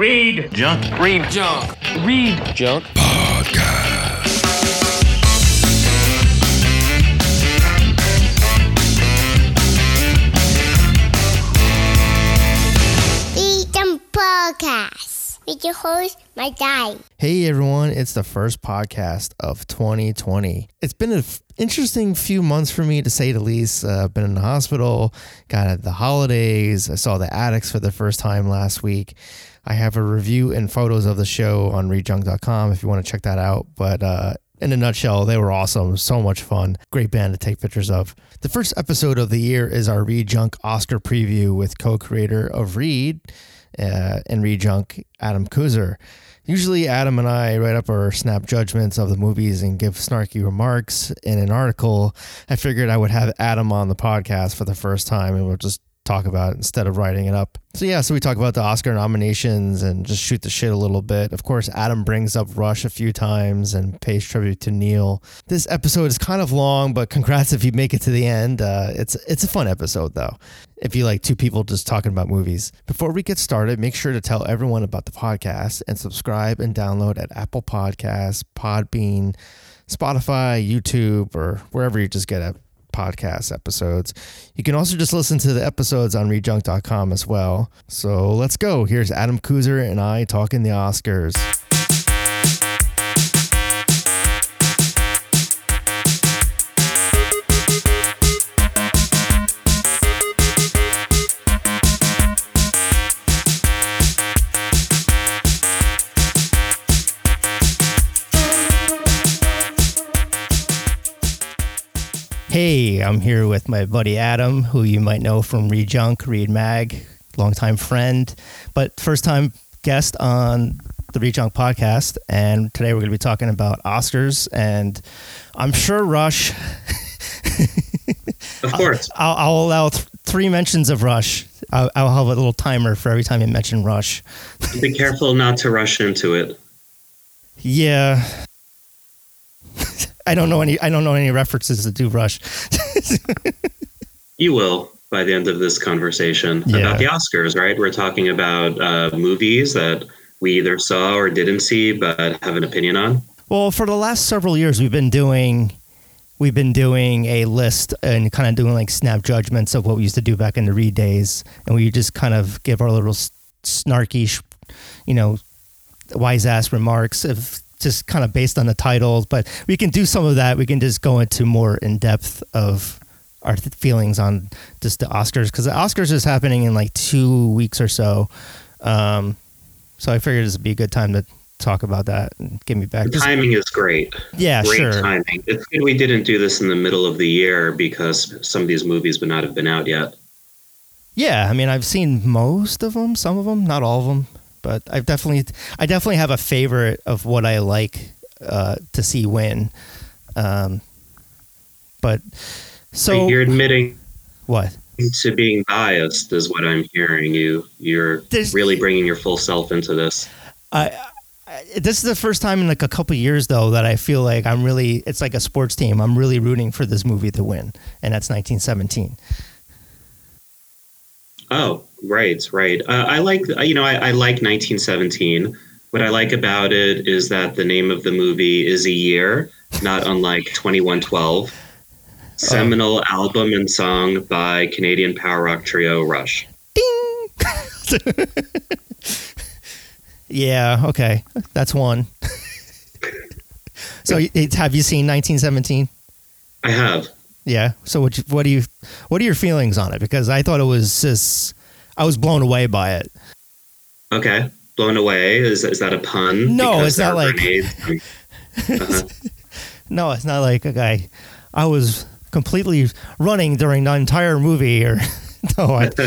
Read Junk. Read junk. Read junk. Freedom Podcast with your host, my guy. Hey everyone, it's the first podcast of 2020. It's been an f- interesting few months for me to say the least. Uh, I've been in the hospital, got at the holidays. I saw the addicts for the first time last week. I have a review and photos of the show on readjunk.com if you want to check that out. But uh, in a nutshell, they were awesome. So much fun. Great band to take pictures of. The first episode of the year is our Read Junk Oscar preview with co creator of Read uh, and Read Junk, Adam Kuzer. Usually, Adam and I write up our snap judgments of the movies and give snarky remarks in an article. I figured I would have Adam on the podcast for the first time and we'll just talk about instead of writing it up. So, yeah, so we talk about the Oscar nominations and just shoot the shit a little bit. Of course, Adam brings up Rush a few times and pays tribute to Neil. This episode is kind of long, but congrats if you make it to the end. Uh, it's, it's a fun episode, though if you like two people just talking about movies. Before we get started, make sure to tell everyone about the podcast and subscribe and download at Apple Podcasts, Podbean, Spotify, YouTube, or wherever you just get a podcast episodes. You can also just listen to the episodes on readjunk.com as well. So let's go. Here's Adam Kuzer and I talking the Oscars. Hey, I'm here with my buddy Adam, who you might know from Read Junk, Read Mag, longtime friend, but first time guest on the Read Junk podcast. And today we're going to be talking about Oscars, and I'm sure Rush. Of course. I'll, I'll allow th- three mentions of Rush. I'll, I'll have a little timer for every time you mention Rush. Be careful not to rush into it. Yeah. I don't know any. I don't know any references to do Rush. You will by the end of this conversation Yeah. about the Oscars, right? We're talking about uh, movies that we either saw or didn't see, but have an opinion on. Well, for the last several years, we've been doing we've been doing a list and kind of doing like snap judgments of what we used to do back in the read days, and we just kind of give our little snarky, you know, wise ass remarks of just kind of based on the titles. But we can do some of that. We can just go into more in depth of our th- feelings on just the Oscars because the Oscars is happening in like two weeks or so. Um, so I figured this would be a good time to talk about that and get me back. The timing is great. yeah, great sure. timing. It's good we didn't do this in the middle of the year because some of these movies would not have been out yet. Yeah, I mean, I've seen most of them, some of them, not all of them, but I've definitely, I definitely have a favorite of what I like uh, to see win. Um, but so You're admitting what? to being biased is what I'm hearing. You you're There's- really bringing your full self into this. I, I this is the first time in like a couple years though that I feel like I'm really, it's like a sports team. I'm really rooting for this movie to win, and that's 1917. Oh, right, right. Uh, I like, you know, I, I like 1917. What I like about it is that the name of the movie is a year, not unlike 2112. Seminal album and song by Canadian power rock trio Rush. Ding. Yeah, okay, that's one. so, have you seen 1917? I have. Yeah. So what? You, what do you? What are your feelings on it? Because I thought it was just. I was blown away by it. Okay. Blown away. Is, is that a pun? No, Because it's not like- uh-huh. No, it's not like a guy. I was completely running during the entire movie, or no. I,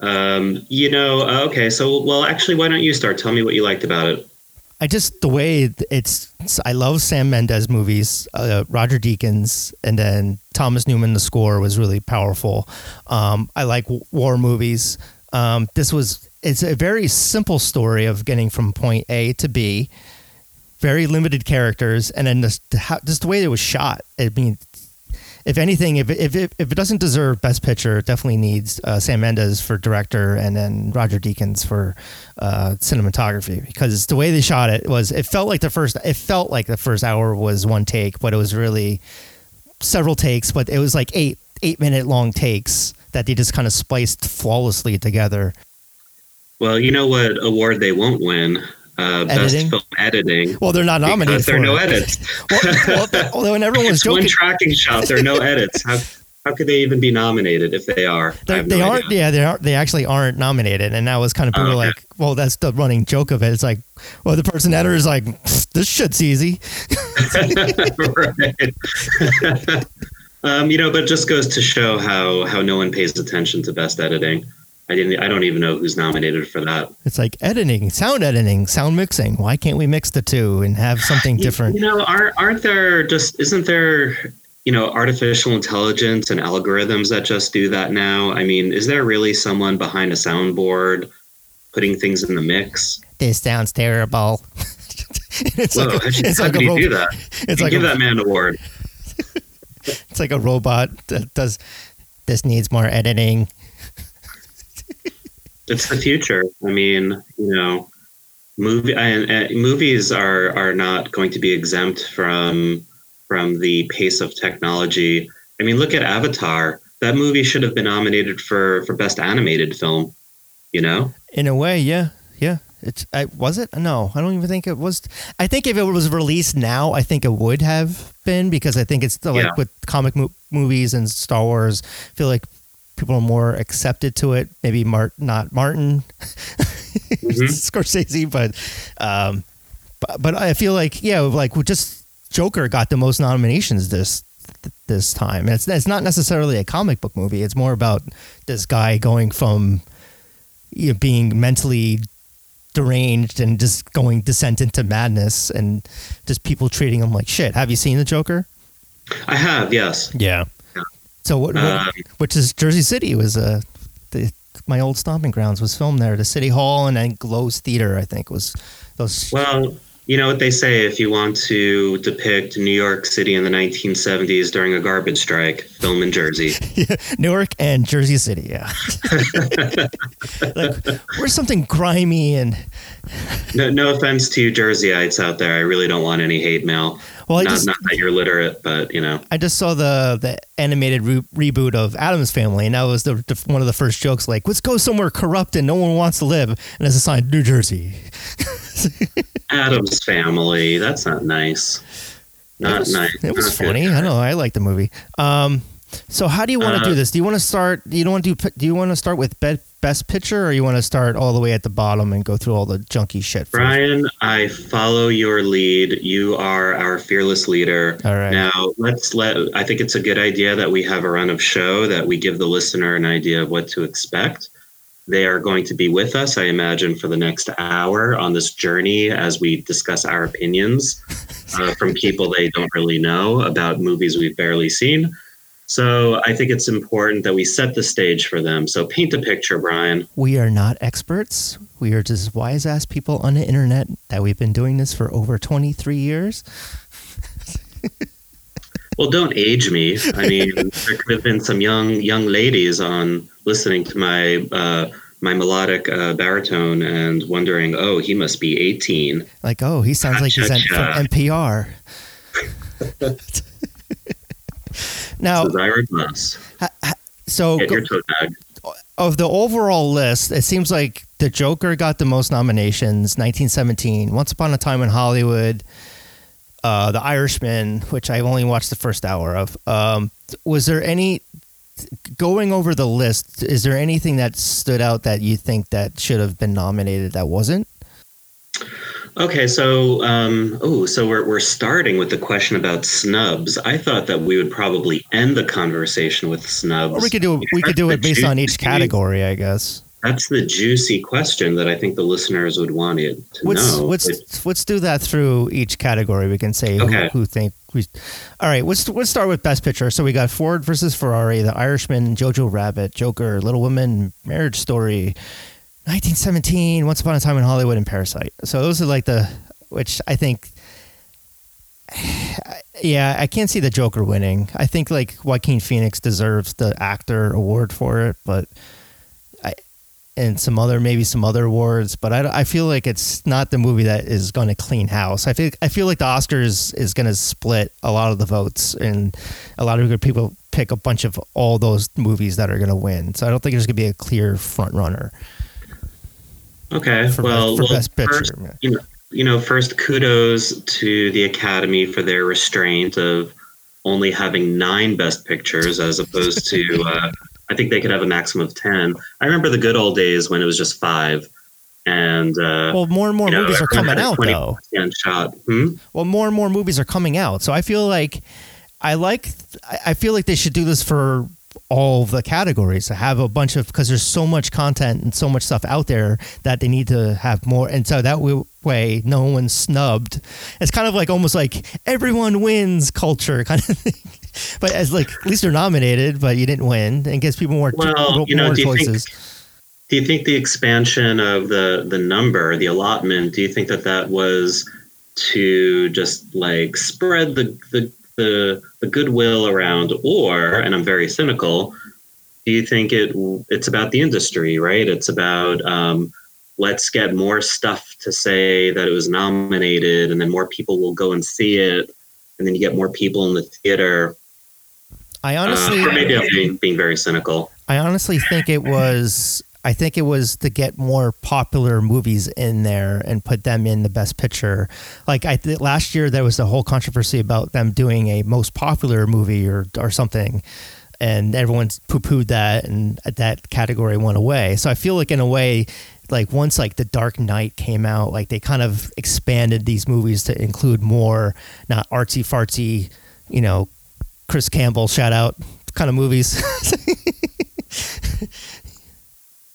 Um, you know, uh, okay. So, well, actually, why don't you start? Tell me what you liked about it. I just the way it's. I love Sam Mendes movies. Uh, Roger Deakins, and then Thomas Newman. The score was really powerful. Um, I like w- war movies. Um, this was. It's a very simple story of getting from point A to B. Very limited characters, and then this, just the way it was shot. I mean, if anything, if if if it doesn't deserve Best Picture, it definitely needs uh, Sam Mendes for director and then Roger Deakins for uh, cinematography because the way they shot it was it felt like the first it felt like the first hour was one take, but it was really several takes, but it was like eight eight minute long takes that they just kind of spliced flawlessly together. Well, you know what award they won't win? Uh, best film editing. Well, they're not nominated there are no it. edits. well, well, although when everyone was It's one tracking shot. There are no edits. How, how could they even be nominated if they are? I They, no aren't. idea. Yeah, they aren't. They actually aren't nominated, and that was kind of people Oh, okay. like, "Well, that's the running joke of it." It's like, well, the person editor is like, "This shit's easy." right. um, you know, but it just goes to show how how no one pays attention to best editing. I didn't. I don't even know who's nominated for that. It's like editing, sound editing, sound mixing. Why can't we mix the two and have something different? You, know, aren't aren't there just isn't there you know artificial intelligence and algorithms that just do that now? I mean, is there really someone behind a soundboard putting things in the mix? This sounds terrible. it's Whoa, like a, it's like could a he do that? it's like give a, that man an award. it's like a robot that does. This needs more editing. It's the future. I mean, you know, movie and, and movies are are not going to be exempt from from the pace of technology. I mean, look at Avatar. That movie should have been nominated for for best animated film. You know, In a way, yeah, yeah. It's I, was it? No, I don't even think it was. I think if it was released now, I think it would have been because I think it's still like Yeah. with comic mo- movies and Star Wars. I feel like people are more accepted to it. Maybe Mart, not Martin Mhm. Scorsese, but um, but but I feel like yeah, like we just Joker got the most nominations this this time. And it's it's not necessarily a comic book movie. It's more about this guy going from you know, being mentally deranged and just going descent into madness and just people treating him like shit. Have you seen the Joker? I have. Yes. Yeah. So what, what Um, which is Jersey City was uh, the my old stomping grounds was filmed there. The City Hall and then Loew's Theater, I think, was those. Well, you know what they say: if you want to depict New York City in the 1970s during a garbage strike, film in Jersey. Newark and Jersey City, yeah. like, where's something grimy and No, no offense to you Jerseyites out there. I really don't want any hate mail. Well, I not, just not that you're literate, but you know. I just saw the the animated re- reboot of Addams Family, and that was the, the one of the first jokes. Like, let's go somewhere corrupt and no one wants to live, and it's a sign, New Jersey. Addams family. That's not nice. Not it was, nice. It was Not good. funny. I know. I like the movie. Um, so how do you want to Uh, do this? Do you want to start? Do you want to do? Do you want to start with be, best picture, or you want to start all the way at the bottom and go through all the junky shit? First? Brian, I follow your lead. You are our fearless leader. All right. Now, let's let. I think it's a good idea that we have a run of show that we give the listener an idea of what to expect. They are going to be with us, I imagine, for the next hour on this journey as we discuss our opinions uh, from people they don't really know about movies we've barely seen. So I think it's important that we set the stage for them. So paint a picture, Brian. We are not experts. We are just wise ass people on the internet that we've been doing this for over twenty three years. Well, don't age me. I mean, there could have been some young young ladies on listening to my uh, my melodic uh, baritone and wondering, oh, he must be eighteen. Like, oh, he sounds like he's from. NPR. now, Ira Glass. so Get go- your toe tag. of the overall list, it seems like The Joker got the most nominations, 1917, Once Upon a Time in Hollywood, uh, The Irishman, which I've only watched the first hour of. Um, was there any going over the list? Is there anything that stood out that you think that should have been nominated that wasn't? Okay, so um, oh, so we're we're starting with the question about snubs. I thought that we would probably end the conversation with snubs. Or we could do it. We could do it based on each category, I guess. That's the juicy question that I think the listeners would want it to Let's know. let's It- let's do that through each category. We can say Okay. who, who think we. All right, let's let's start with best picture. So we got Ford versus Ferrari, The Irishman, Jojo Rabbit, Joker, Little Women, Marriage Story, 1917, Once Upon a Time in Hollywood, and Parasite. So those are like the which I think. Yeah, I can't see the Joker winning. I think like Joaquin Phoenix deserves the actor award for it, but I and some other maybe some other awards, but I, I feel like it's not the movie that is going to clean house. I feel I feel like the Oscars is going to split a lot of the votes, and a lot of good people pick a bunch of all those movies that are going to win. So I don't think there's going to be a clear front runner. Okay, For well, best- for well, Best Picture, first, yeah. you know, you know, first kudos to the Academy for their restraint of only having nine Best Pictures as opposed to, uh, I think they could have a maximum of ten. I remember the good old days when it was just five, and uh, Well, more and more you know, movies are coming out though. shot. Hmm? well more and more movies are coming out so i feel like i like I- i feel like they should do this for all the categories. To have a bunch of because there's so much content and so much stuff out there that they need to have more. And so that way no one's snubbed. It's kind of like almost like everyone wins culture kind of thing. But as like at least they're nominated but you didn't win. And gives people more, Well, more you know, do you think- choices. Do you think the expansion of the the number, the allotment, do you think that that was to just like spread the the the, the goodwill around, or and I'm very cynical. Do you think it it's about the industry, right? It's about um, let's get more stuff to say that it was nominated, and then more people will go and see it, and then you get more people in the theater. i Uh, honestly or maybe I'm being, being very cynical. I honestly think it was. I think it was to get more popular movies in there and put them in the best picture. Like I th- last year, there was a whole controversy about them doing a most popular movie or or something, and everyone poo pooed that, and that category went away. So I feel like in a way. Like once like the Dark Knight came out, like they kind of expanded these movies to include more not artsy fartsy, you know, Chris Campbell shout out kind of movies.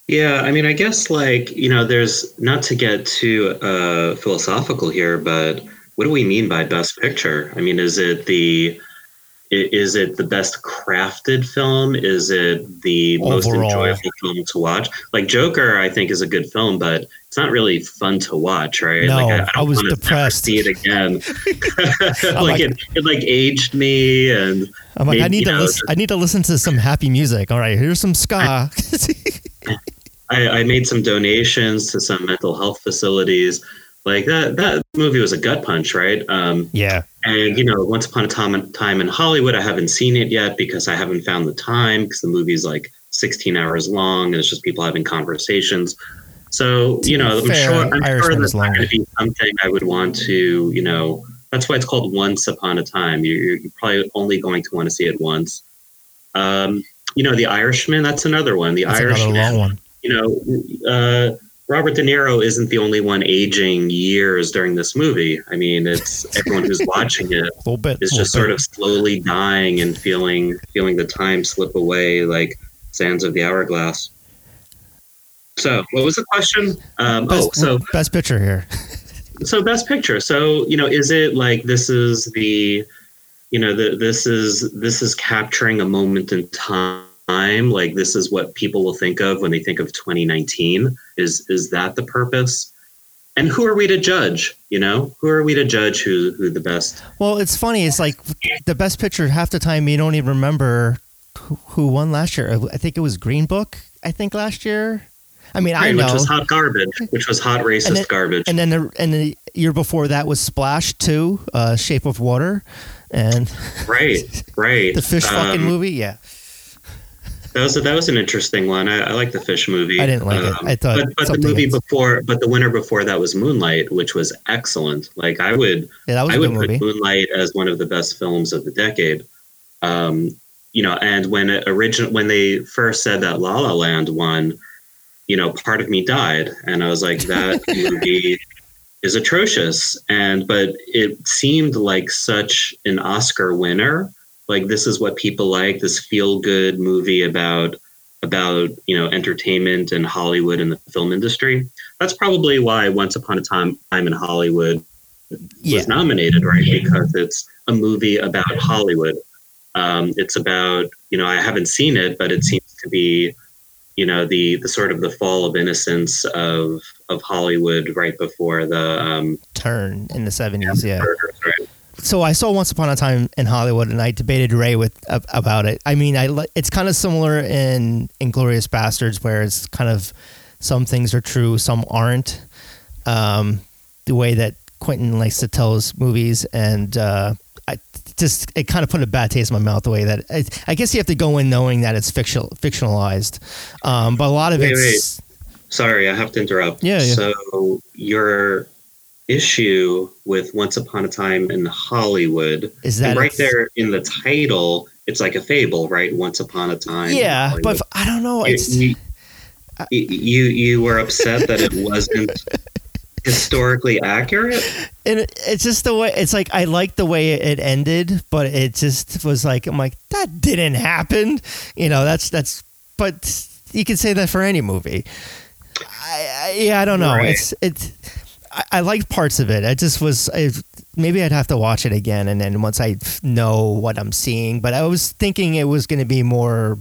Yeah, I mean, I guess like you know, there's not to get too uh, philosophical here, but what do we mean by best picture? I mean, is it the is it the best crafted film? Is it the most enjoyable film to watch? Like Joker, I think is a good film, but it's not really fun to watch, right? No, like, I don't was wanna depressed. See it again. Like, like- it, it like aged me, and I'm like, I need to know, listen. I need to listen to some happy music. All right, here's some ska. I, I made some donations to some mental health facilities. Like that, that movie was a gut punch, right? Um, yeah, and you know, Once Upon a Time, time in Hollywood, I haven't seen it yet because I haven't found the time because the movie's like 16 hours long and it's just people having conversations. So you know, I'm fair, sure I'm sure that's not going to be something I would want to, you know. That's why it's called Once Upon a Time. You're, you're probably only going to want to see it once. Um, you know, The Irishman. That's another one. The that's Irishman another long one. You know, uh, Robert De Niro isn't the only one aging years during this movie. I mean, it's everyone who's watching it A little bit. is just sort of slowly dying and feeling feeling the time slip away like sands of the hourglass. So, what was the question? Um, Best, oh, so best picture here. so best picture. So you know, is it like this is the, you know, the, this is this is capturing a moment in time. Like this is what people will think of when they think of 2019. Is is that the purpose? And who are we to judge? You know, who are we to judge who who the best? Well, it's funny. It's like the best picture. Half the time, you don't even remember who, who won last year. I think it was Green Book. I think last year. I mean, I know. which was hot garbage, which was hot racist And then- garbage. and then the, and the year before that was Splash Two, uh, Shape of Water, and right, right. the fish fucking Um, movie. Yeah, That was that was an interesting one. I, I like the fish movie. I didn't like it. Um, I thought but, but the movie else. before, but the winner before that was Moonlight, which was excellent. Like I would, yeah, that was I a would put movie. Moonlight as one of the best films of the decade. Um, you know, and when it origin when they first said that La La Land won, you know, part of me died, and I was like, that movie is atrocious. And but it seemed like such an Oscar winner. Like this is what people like this feel good movie about about you know entertainment and Hollywood and the film industry. That's probably why Once Upon a Time Time in Hollywood Yeah, was nominated, right? Because it's a movie about Hollywood. Um, it's about you know I haven't seen it, but it seems to be you know the the sort of the fall of innocence of of Hollywood right before the um, turn in the seventies. Yeah, right? So I saw Once Upon a Time in Hollywood, and I debated Ray with about it. I mean, I it's kind of similar in Inglourious Basterds, where it's kind of some things are true, some aren't. Um, the way that Quentin likes to tell his movies, and uh, I just it kind of put a bad taste in my mouth the way that I, I guess you have to go in knowing that it's fictional fictionalized, um, but a lot of it's. Sorry, I have to interrupt. Yeah, yeah. So your issue with Once Upon a Time in Hollywood Is that and right there in the title, it's like a fable, right? Once Upon a Time. Yeah, but I don't know. You- It's you, you you were upset that it wasn't historically accurate. and it- it's just the way it's like I like the way it ended, but it just was like I'm like that didn't happen. You know, that's that's. But you can say that for any movie. I, I yeah, I don't know. Right. It's it's. I, I liked parts of it. I just was. I, maybe I'd have to watch it again, and then once I know what I'm seeing. But I was thinking it was going to be more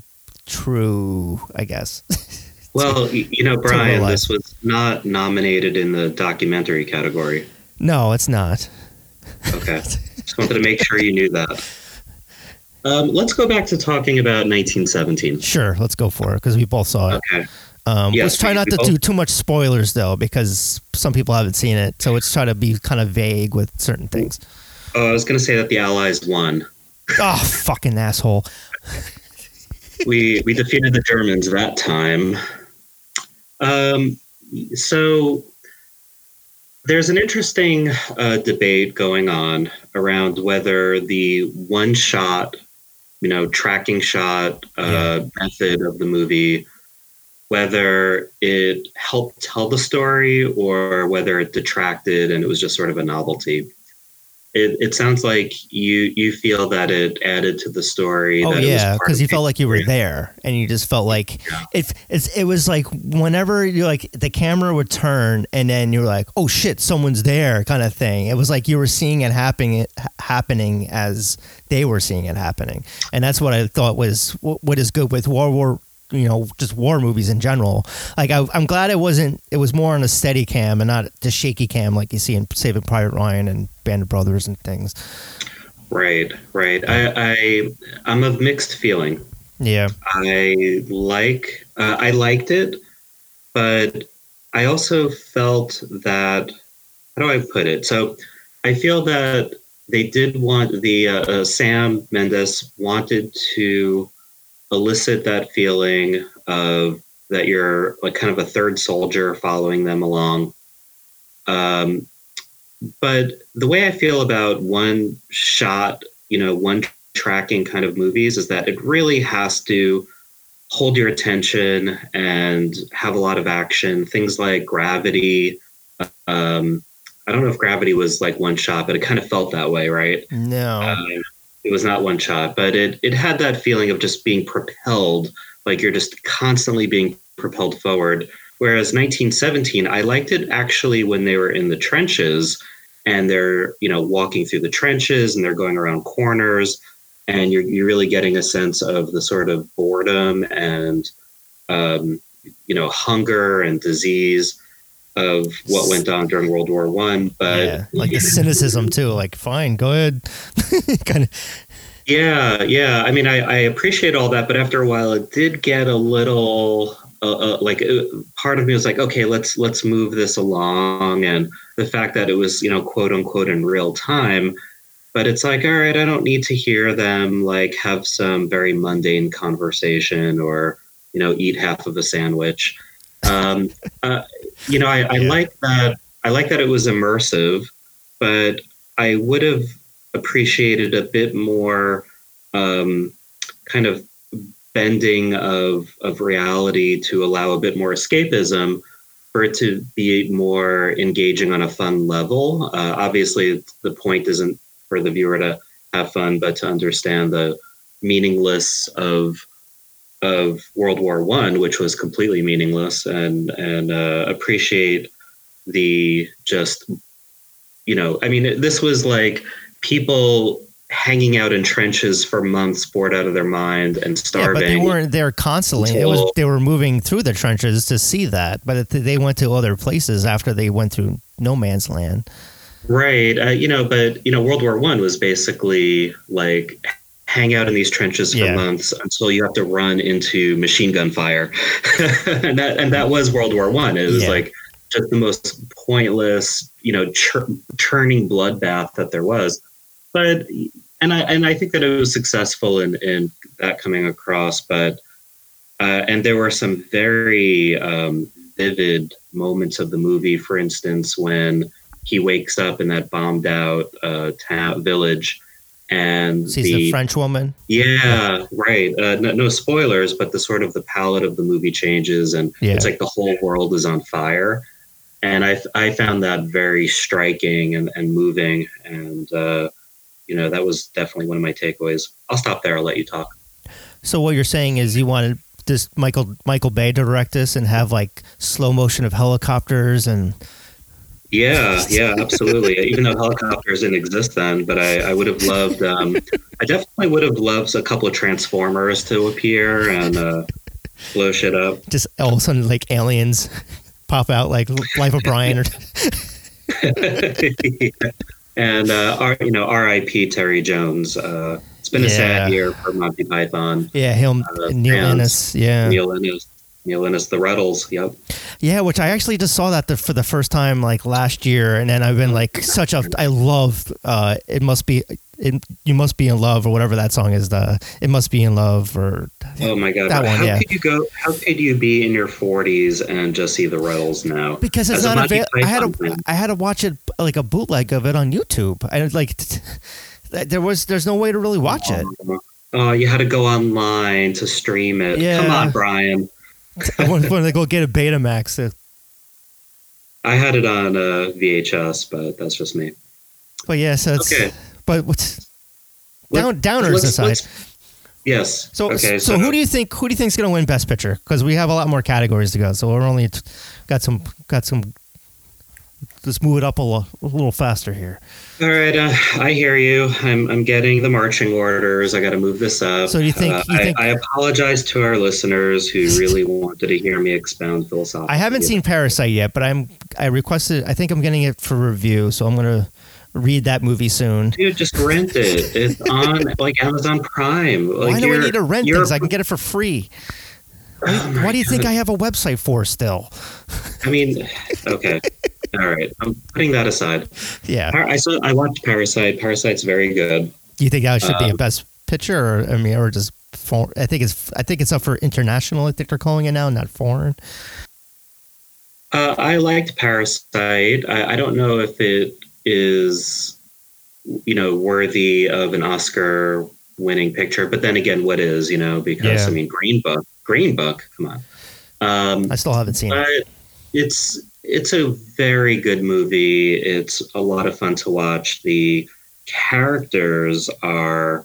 true. I guess. Well, y- you know, Brian, this was not nominated in the documentary category. no, it's not. Okay. Just wanted to make sure you knew that. Um, let's go back to talking about 1917. Sure, let's go for it because we both saw it. Okay. Um, Yes, let's try not to do too much spoilers though, because some people haven't seen it. So let's try to be kind of vague with certain things. Oh, I was going to say that the Allies won. Oh, fucking asshole! We we defeated the Germans that time. Um, so there's an interesting uh, debate going on around whether the one shot, you know, tracking shot uh, method of the movie, whether it helped tell the story or whether it detracted and it was just sort of a novelty. It, it sounds like you you feel that it added to the story. Oh that yeah, because you felt like you were there, and you just felt like it. It's it was like whenever you like the camera would turn, and then you're like, oh shit, someone's there, kind of thing. It was like you were seeing it happening happening as they were seeing it happening, and that's what I thought was what is good with World War. You know, just war movies in general. Like I, I'm glad it wasn't. It was more on a steady cam and not the shaky cam like you see in Saving Private Ryan and Band of Brothers and things. Right, right. I, I I'm of mixed feeling. Yeah, I like uh, I liked it, but I also felt that how do I put it? So I feel that they did want the uh, uh, Sam Mendes wanted to elicit that feeling of that you're like kind of a third soldier following them along. Um, but the way I feel about one shot, you know, one tracking kind of movies is that it really has to hold your attention and have a lot of action. Things like Gravity. Um, I don't know if Gravity was like one shot, but it kind of felt that way, right? no, Um, it was not one shot, but it it had that feeling of just being propelled, like you're just constantly being propelled forward. Whereas 1917, I liked it actually when they were in the trenches and they're you know walking through the trenches and they're going around corners and you're you're really getting a sense of the sort of boredom and um, you know hunger and disease of what went on during World War One. But yeah, like the cynicism too. Like, fine, go ahead. kind of. Yeah, yeah. I mean, I, I appreciate all that, but after a while, it did get a little uh, uh, like uh, part of me was like, okay, let's let's move this along, and the fact that it was you know quote unquote in real time, but it's like, all right, I don't need to hear them like have some very mundane conversation or you know eat half of a sandwich. Um, uh, you know, I, I Yeah. like that. I like that it was immersive, but I would have appreciated a bit more um, kind of bending of of reality to allow a bit more escapism for it to be more engaging on a fun level. Uh, obviously, the point isn't for the viewer to have fun, but to understand the meaningless of of World War One, which was completely meaningless, and and uh, appreciate the just you know, I mean, this was like people hanging out in trenches for months, bored out of their mind and Yeah, starving. but they weren't there constantly. It was they were moving through the trenches to see that, but they went to other places after they went through no man's land. Right. Uh, you know, but you know, World War One was basically like hang out in these trenches for Yeah. months until you have to run into machine gun fire, and that and that was World War One. It was Yeah. like just the most pointless, you know, chur- churning bloodbath that there was. But and I and I think that it was successful in in that coming across. But uh, and there were some very um, vivid moments of the movie. For instance, when he wakes up in that bombed out uh, town village, and Sees the French woman. yeah, right. Uh, no, no spoilers, but the sort of the palette of the movie changes, and Yeah. it's like the whole world is on fire. And I I found that very striking and, and moving, and uh, you know that was definitely one of my takeaways. I'll stop there. I'll let you talk. So what you're saying is you wanted this Michael Michael Bay to direct this and have like slow motion of helicopters and Yeah, yeah, absolutely. Even though helicopters didn't exist then, but I, I would have loved. Um, I definitely would have loved a couple of Transformers to appear and uh, blow shit up. just all of a sudden like aliens pop out like Life of Brian or and uh, you know, R.I.P. Terry Jones. Uh, it's been a sad year for Monty Python. yeah him Uh, Neil. Innes yeah Neil Innes, Neil Innes, the Rutles. Yep. yeah which I actually just saw that the, for the first time like last year and then I've been like such a I love uh it must be it, you must be in love or whatever that song is the it must be in love or Oh my God! That one, how yeah. could you go? How could you be in your 40s and just see the Rutles now? because it's As not available. I had to. I had to watch it like a bootleg of it on YouTube. I like there was there's no way to really watch it. Oh, you had to go online to stream it. Yeah. Come on, Brian. I wanted to go get a Betamax. Uh, I had it on uh, VHS, but that's just me. But yeah, so it's Okay. but what's Let- down downers let's- aside. let's- Yes. So, okay. so who do you think who do you think's going to win Best Picture? Because we have a lot more categories to go. So we're only got some got some. Let's move it up a, lo- a little faster here. All right, uh, I hear you. I'm, I'm getting the marching orders. I got to move this up. So you think- Uh, you I, think- I apologize to our listeners who really wanted to hear me expound philosophically. I haven't seen Parasite yet, but I'm I requested. I think I'm getting it for review, so I'm going to read that movie soon. Dude, just rent it. It's on like Amazon Prime. Like Why do I need to rent things? I can get it for free. Why, Oh my why do you think I have a website for still? I mean, okay, all right. I'm putting that aside. Yeah. I saw. I watched Parasite. Parasite's very good. You think that should be a Um, best picture, or I mean, or just for, I think it's I think it's up for international. I think they're calling it now, not foreign. Uh, I liked Parasite. I, I don't know if it is, you know, worthy of an Oscar-winning picture. But then again, what is? You know, because Yeah. I mean, Green Book. Green Book. Come on. Um, I still haven't seen it. it's it's a very good movie. It's a lot of fun to watch. The characters are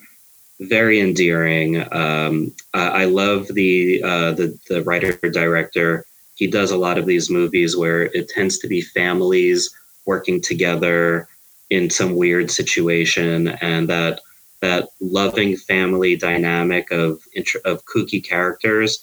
very endearing. Um, I, I love the uh, the the writer director. He does a lot of these movies where it tends to be families working together in some weird situation, and that that loving family dynamic of of kooky characters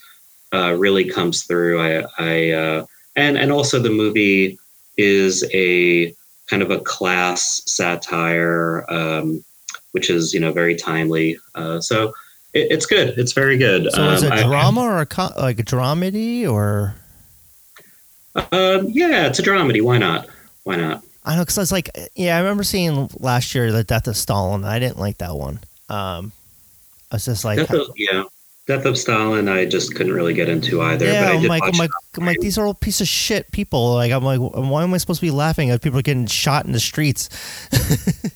uh, really comes through. I, I uh, and and also the movie is a kind of a class satire, um, which is you know very timely. Uh, so it, it's good. It's very good. So is it Um, I- drama or a co- like a dramedy or um, yeah, it's a dramedy. Why not? Why not? I know because I was like, yeah, I remember seeing last year the Death of Stalin. I didn't like that one. Um, I was just like, Death of, yeah, Death of Stalin. I just couldn't really get into either. yeah, but I I'm did like, I'm like, I'm like, these are all piece of shit people. Like, I'm like, why am I supposed to be laughing at people getting shot in the streets?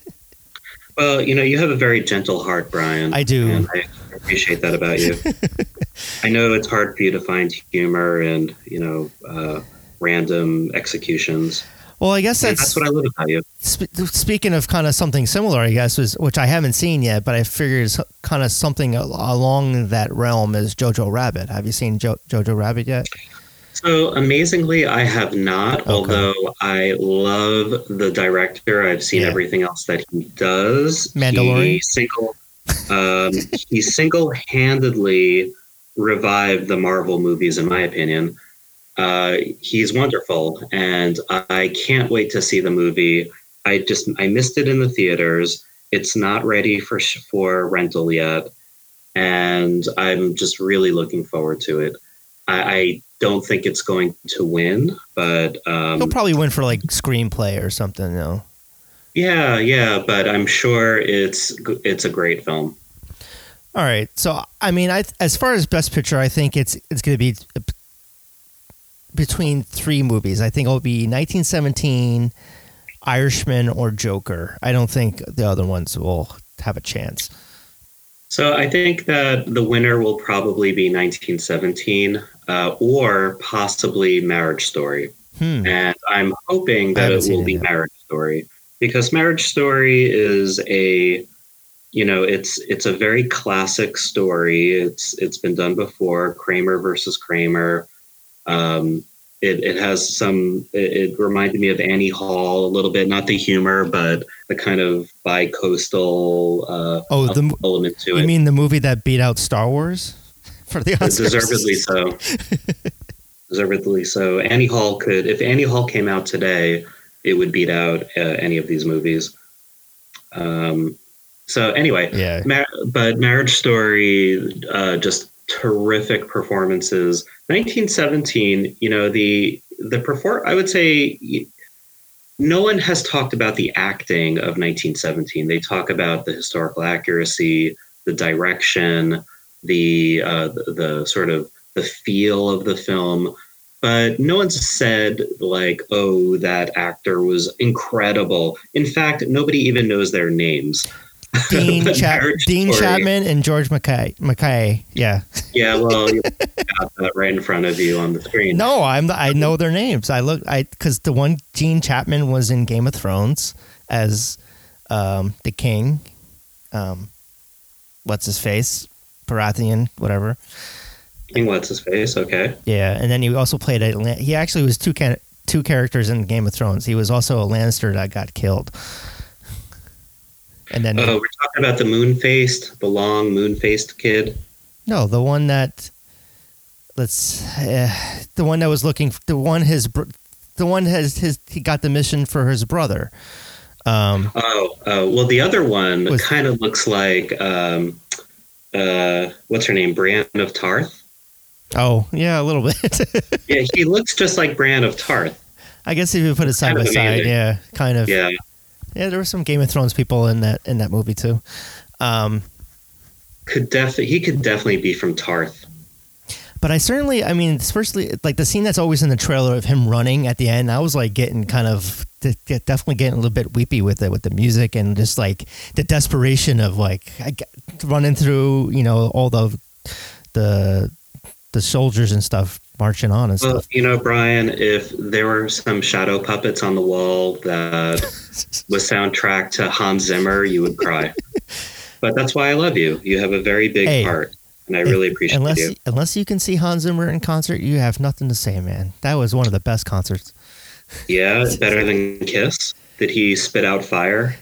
Well, you know, you have a very gentle heart, Brian. I do. And I appreciate that about you. I know it's hard for you to find humor and, you know, uh, random executions. Well, I guess that's, that's what I love about you. Sp- speaking of kind of something similar, I guess, was which I haven't seen yet, but I figured is kind of something along that realm is Jojo Rabbit. Have you seen jo- Jojo Rabbit yet? So amazingly, I have not, Okay. although I love the director. I've seen Yeah. everything else that he does. Mandalorian? He single, um, he single-handedly revived the Marvel movies, in my opinion. Uh, he's wonderful, and I can't wait to see the movie. I just I missed it in the theaters. It's not ready for for rental yet, and I'm just really looking forward to it. I, I don't think it's going to win, but um, He'll probably win for like screenplay or something, though. yeah, yeah. But I'm sure it's it's a great film. All right. So, I mean, I as far as best picture, I think it's it's going to be between three movies. I think it'll be 1917, Irishman, or Joker. I don't think the other ones will have a chance. So I think that the winner will probably be 1917 uh, or possibly Marriage Story. Hmm. And I'm hoping that it will it be yet. Marriage Story because Marriage Story is a you know it's it's a very classic story. It's it's been done before. Kramer versus Kramer. Um, it, it has some. It, it reminded me of Annie Hall a little bit, not the humor, but the kind of bi-coastal uh, Oh, the element to you it. mean the movie that beat out Star Wars for the Oscars? deservedly so. deservedly so. Annie Hall could, if Annie Hall came out today, it would beat out uh, any of these movies. Um, so anyway, Yeah. Mar- but Marriage Story, uh, just terrific performances. 1917, you know the the perform. I would say no one has talked about the acting of 1917. They talk about the historical accuracy, the direction, the uh, the, the sort of the feel of the film. But no one's said like, "Oh, that actor was incredible." In fact, nobody even knows their names. Dean, Marriage Dean Story- Chapman and George Mackay. Mackay. Yeah. Yeah, well, you got that right in front of you on the screen. No, I'm. I know their names. I look. I because the one Gene Chapman was in Game of Thrones as um, the king. Um, what's his face? Baratheon, whatever. King what's his face? Okay. Yeah, and then he also played a. He actually was two can- two characters in Game of Thrones. He was also a Lannister that got killed. And then Oh, we're talking about the moon faced, the long moon faced kid. no, the one that let's uh, the one that was looking the one his the one has his he got the mission for his brother. Um, Oh, oh, well, the other one kind of looks like um, uh, what's her name, Brienne of Tarth. oh yeah, a little bit. Yeah, he looks just like Brienne of Tarth. I guess if you put it side Kind by side, yeah, kind of. Yeah, Yeah, there were some Game of Thrones people in that in that movie too. Um, could def he could definitely be from Tarth. but I certainly, I mean, especially like the scene that's always in the trailer of him running at the end. I was like getting kind of de- de- definitely getting a little bit weepy with it, with the music and just like the desperation of like running through, you know, all the the the soldiers and stuff marching on and Well, stuff. you know, Brian, if there were some shadow puppets on the wall that was soundtrack to Hans Zimmer, you would cry. but that's why I love you. You have a very big Hey, heart, and I really appreciate unless you. unless you can see Hans Zimmer in concert, you have nothing to say, man. That was one of the best concerts. Yeah, it's better than Kiss. Did he spit out fire?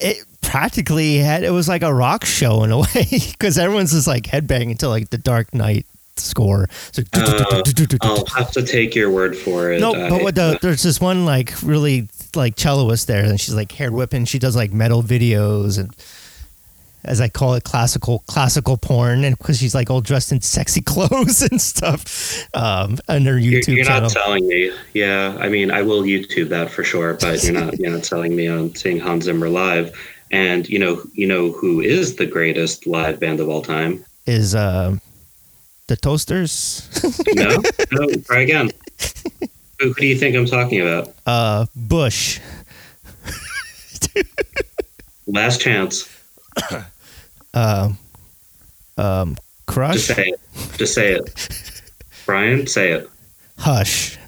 it practically had it was like a rock show in a way because everyone's just like headbanging to like the Dark Knight score. So Uh, I'll have to take your word for it. no, but what the, there's this one like really like celloist there, and she's like hair whipping. She does like metal videos and. As I call it, classical classical porn, and because she's like all dressed in sexy clothes and stuff, um, on her you're, YouTube you're channel. not telling me. Yeah, I mean, I will YouTube that for sure, but you're not. You're not telling me on seeing Hans Zimmer live. And you know, you know who is the greatest live band of all time? is um, the Toasters, No, no. Try again. Who, who do you think I'm talking about? uh, Bush, Last chance. um, um, Just Crush, say it. Just say it. Brian, say it. Hush.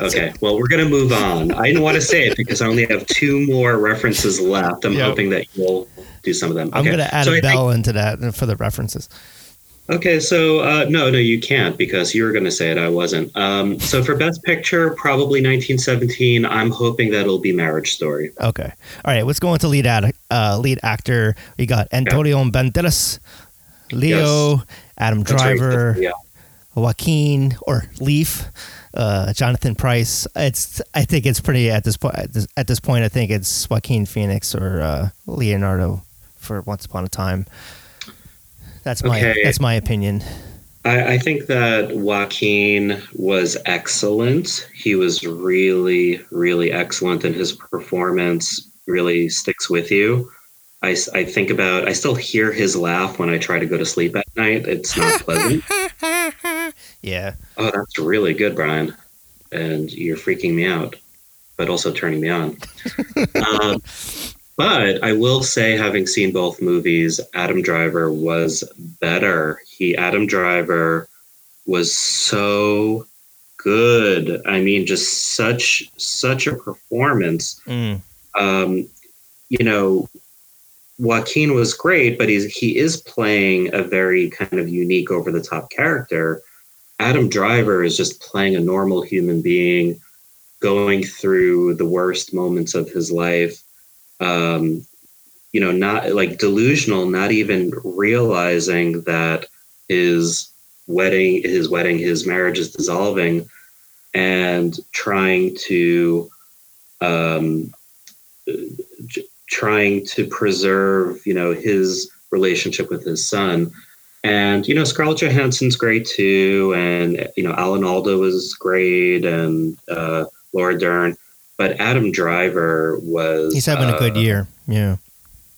Okay. Well, we're gonna move on. I didn't want to say it because I only have two more references left. I'm Yep. hoping that you'll do some of them. I'm gonna add So a I think- bell into that for the references. Okay, so uh, no, no, you can't because you were going to say it. I wasn't. Um, so for Best Picture, probably 1917. I'm hoping that it'll be Marriage Story. Okay. All right. Let's go into lead ad, uh, lead actor. We got Antonio Banderas, Leo, Adam That's right. Driver, Yeah. Joaquin or Leaf, uh, Jonathan Pryce. It's I think it's pretty at this point. At this, at this point, I think it's Joaquin Phoenix or uh, Leonardo for Once Upon a Time. That's my Okay. that's my opinion. I, I think that Joaquin was excellent. He was really, really excellent, and his performance really sticks with you. I, I think about, I still hear his laugh when I try to go to sleep at night. It's not pleasant. Yeah. Oh, that's really good, Brian. And you're freaking me out, but also turning me on. um, but I will say, having seen both movies, Adam Driver was better. He, Adam Driver, was so good. I mean, just such such a performance. Mm. Um, you know, Joaquin was great, but he's he is playing a very kind of unique, over the top character. Adam Driver is just playing a normal human being, going through the worst moments of his life. Um, you know, not like delusional, not even realizing that his wedding, his wedding, his marriage is dissolving, and trying to um, trying to preserve, you know, his relationship with his son. And you know, Scarlett Johansson's great too, and you know, Alan Alda was great, and uh, Laura Dern. But Adam Driver was He's having a good uh, year. Yeah.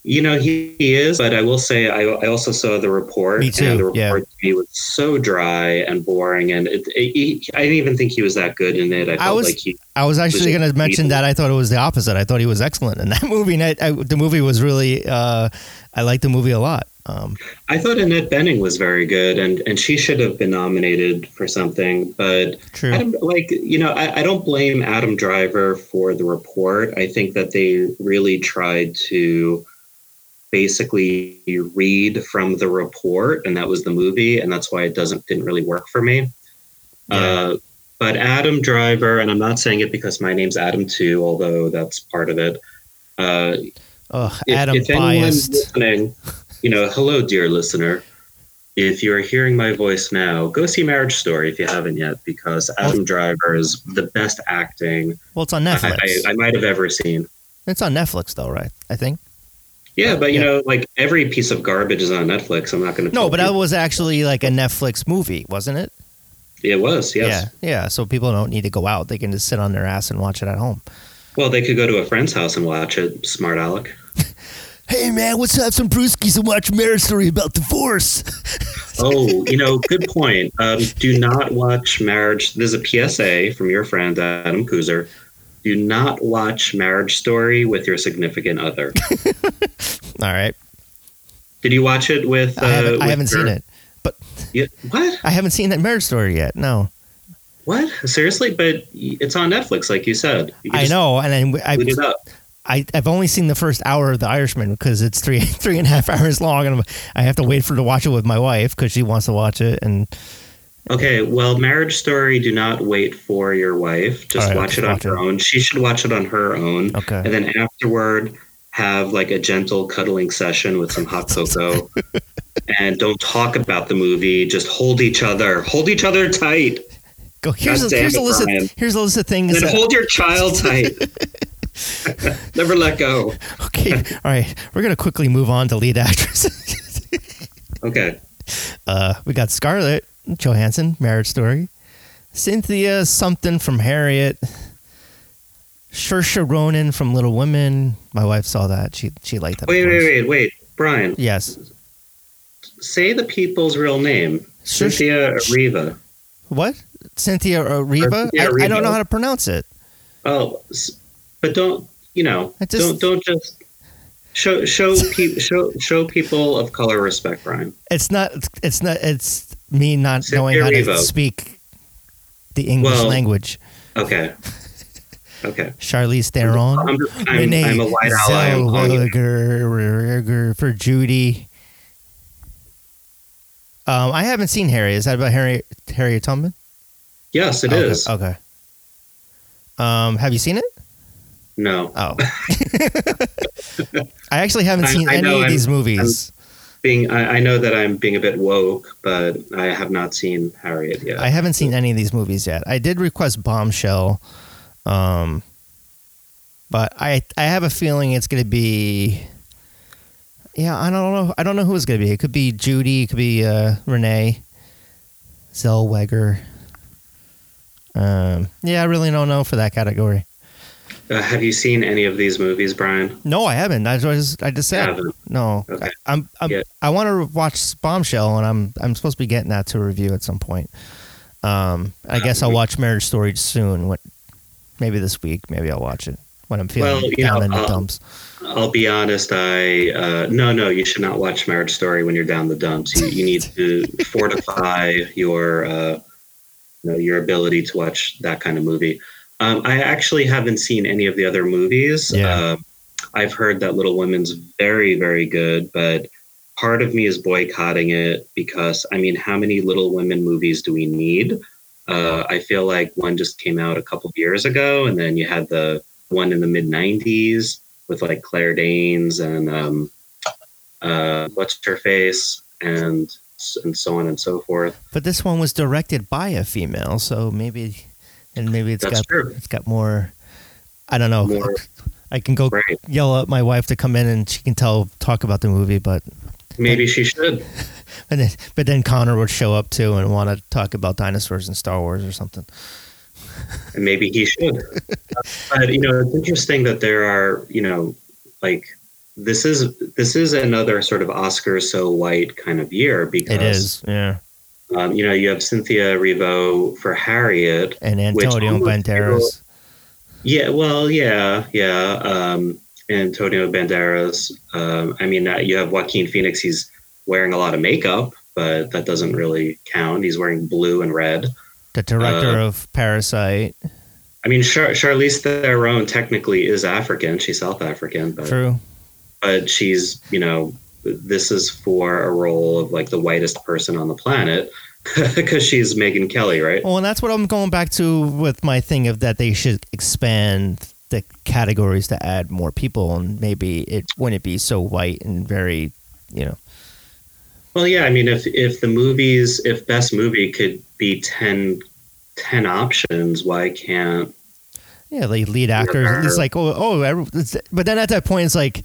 You know, he, he is, but I will say I, I also saw the report. Me too, And the report yeah. to me was so dry and boring, and it, it, he, I didn't even think he was that good in it. I felt was- like he I was actually going to mention that. I thought it was the opposite. I thought he was excellent in that movie. And I, I, the movie was really, uh, I liked the movie a lot. Um, I thought Annette Bening was very good, and and she should have been nominated for something. But true. Adam, like you know, I, I don't blame Adam Driver for the report. I think that they really tried to basically read from the report, and that was the movie, and that's why it doesn't didn't really work for me. Yeah. Uh, but Adam Driver, and I'm not saying it because my name's Adam too, although that's part of it. Uh, Adam if biased. listening, you know, hello, dear listener. If you're hearing my voice now, go see Marriage Story if you haven't yet, because Adam Driver is the best acting Well, it's on I, Netflix. I, I might have ever seen. it's on Netflix, though, right? I think. Yeah, but you Yeah. know, like every piece of garbage is on Netflix. I'm not going to. No, but that was actually like a Netflix movie, wasn't it? it was. Yes. Yeah. Yeah. So people don't need to go out. They can just sit on their ass and watch it at home. Well, they could go to a friend's house and watch it. Smart Alec. Hey, man, let's have some brewskis and watch Marriage Story about divorce. Oh, you know, good point. Um, do not watch Marriage. There's a PSA from your friend Adam Kuzer. Do not watch Marriage Story with your significant other. All right. Did you watch it with? Uh, I haven't, I haven't seen it. But Yeah, what? I haven't seen that Marriage Story yet. No. What? Seriously? But it's on Netflix, like you said. You I know. And I, I, up. I, I've only seen the first hour of The Irishman because it's three three and a half hours long, and I have to wait for to watch it with my wife because she wants to watch it. And Okay, well, Marriage Story. Do not wait for your wife. Just right, watch just it on watch her it. own. She should watch it on her own. okay, and then afterward have like a gentle cuddling session with some hot cocoa and don't talk about the movie just hold each other hold each other tight go. Here's God a, here's a list of here's a list of things. and That, hold your child tight never let go okay, all right, we're gonna quickly move on to lead actress. okay uh, we got Scarlett Johansson, Marriage Story. Cynthia something from Harriet. Saoirse Ronan from Little Women. My wife saw that. She she liked that. wait wait wait wait brian Yes. say the people's real name Saoirse- cynthia Riva. What? Cynthia Riva? Cynthia I, I don't know how to pronounce it. oh but don't you know just- don't don't just show show pe- show show people of color respect brian It's not. It's not. It's me not Cynthia knowing how to speak the English Well, language. okay okay Charlize Theron. I'm, I'm, Renee I'm a white ally. I'm calling you. Zellweger for Judy. Um, I haven't seen Harry. Is that about Harry Harriet Tubman? Yes, it okay. is. Okay. Um, have you seen it? No. Oh. I actually haven't seen I any of I'm- these movies. being I, I know that I'm being a bit woke, but I have not seen Harriet yet. I haven't seen any of these movies yet. I did request Bombshell, um, but I I have a feeling it's going to be. Yeah, I don't know. I don't know who it's going to be. It could be Judy. It could be uh, Renee Zellweger. Um, yeah, I really don't know for that category. Uh, have you seen any of these movies, Brian? No, I haven't. I just I just said no. Okay. I, am I'm, Yeah. I want to watch Bombshell, and I'm I'm supposed to be getting that to review at some point. Um, I guess I'll watch Marriage Story soon. What? Maybe this week. Maybe I'll watch it when I'm feeling Well, down know, in the uh, dumps. I'll be honest. I uh, no, no. You should not watch Marriage Story when you're down the dumps. You, you need to fortify your, uh, you know, your ability to watch that kind of movie. Um, I actually haven't seen any of the other movies. Yeah. Uh, I've heard that Little Women's very, very good, but part of me is boycotting it because I mean, how many Little Women movies do we need? Uh, I feel like one just came out a couple of years ago, and then you had the one in the mid '90s with like Claire Danes and um, uh, what's her face and and so on and so forth. But this one was directed by a female, so maybe and maybe it's That's got true. it's got more. I don't know. More- I can go Right? yell at my wife to come in and she can tell talk about the movie, but Maybe she should. but then, but then Connor would show up too and want to talk about dinosaurs and Star Wars or something. and maybe he should. but you know, it's interesting that there are, you know, like this is this is another sort of Oscar so white kind of year because It is, yeah. Um, you know, you have Cynthia Erivo for Harriet. And Antonio Banderas. Yeah, well, yeah, yeah. Um, Antonio Banderas. Um, I mean, uh, you have Joaquin Phoenix. He's wearing a lot of makeup, but that doesn't really count. He's wearing blue and red. the director uh, of Parasite. I mean, Char- Charlize Theron technically is African. She's South African, but True. but she's you know this is for a role of like the whitest person on the planet because she's Megyn Kelly, right? Well, and that's what I'm going back to with my thing of that they should expand the categories to add more people, and maybe it wouldn't be so white and very, you know. Well, yeah. I mean, if if the movies, if best movie could be 10, 10 options, why can't? Yeah, like lead actors. It's like oh oh, but then at that point it's like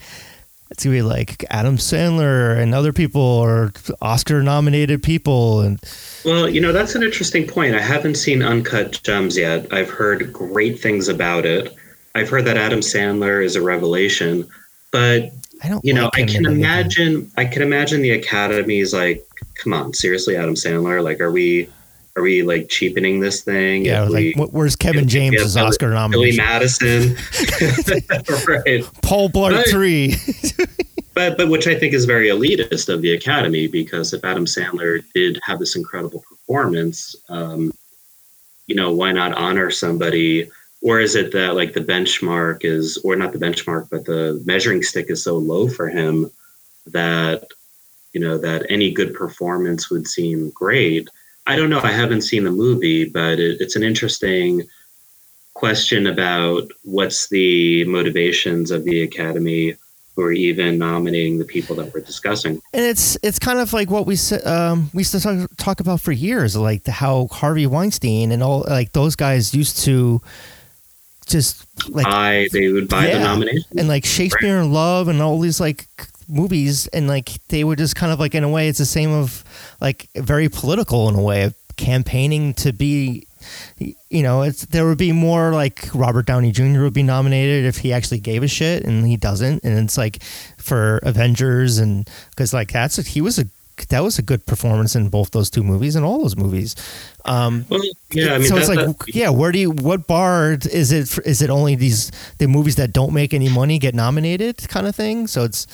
it's gonna be like Adam Sandler and other people or Oscar nominated people and Well, you know, that's an interesting point. I haven't seen Uncut Gems yet. I've heard great things about it. I've heard that Adam Sandler is a revelation, but I don't. you know, like I can imagine. I can imagine the Academy is like, come on, seriously, Adam Sandler. Like, are we, are we like cheapening this thing? Yeah, If like we- where's Kevin if we have James' Billy- Oscar Billy nomination? Madison, right? Paul Blart three. But but which I think is very elitist of the Academy because if Adam Sandler did have this incredible performance, um, you know, why not honor somebody? Or is it that like the benchmark is, or not the benchmark, but the measuring stick is so low for him that you know that any good performance would seem great? I don't know. I haven't seen the movie, but it, it's an interesting question about what's the motivations of the Academy or even nominating the people that we're discussing. and it's it's kind of like what we um, we used to talk, talk about for years, like the, how Harvey Weinstein and all like those guys used to just like I they would buy Yeah. the nomination. and like Shakespeare in Love and all these like movies and like they were just kind of like in a way it's the same of like very political in a way of campaigning to be you know it's there would be more like Robert Downey Jr. would be nominated if he actually gave a shit and he doesn't and it's like for Avengers and because like that's he was a that was a good performance in both those two movies and all those movies um Well, yeah, I mean, so it's that- like, that- yeah, where do you, what bar is it? for- Is it only these the movies that don't make any money get nominated, kind of thing? So it's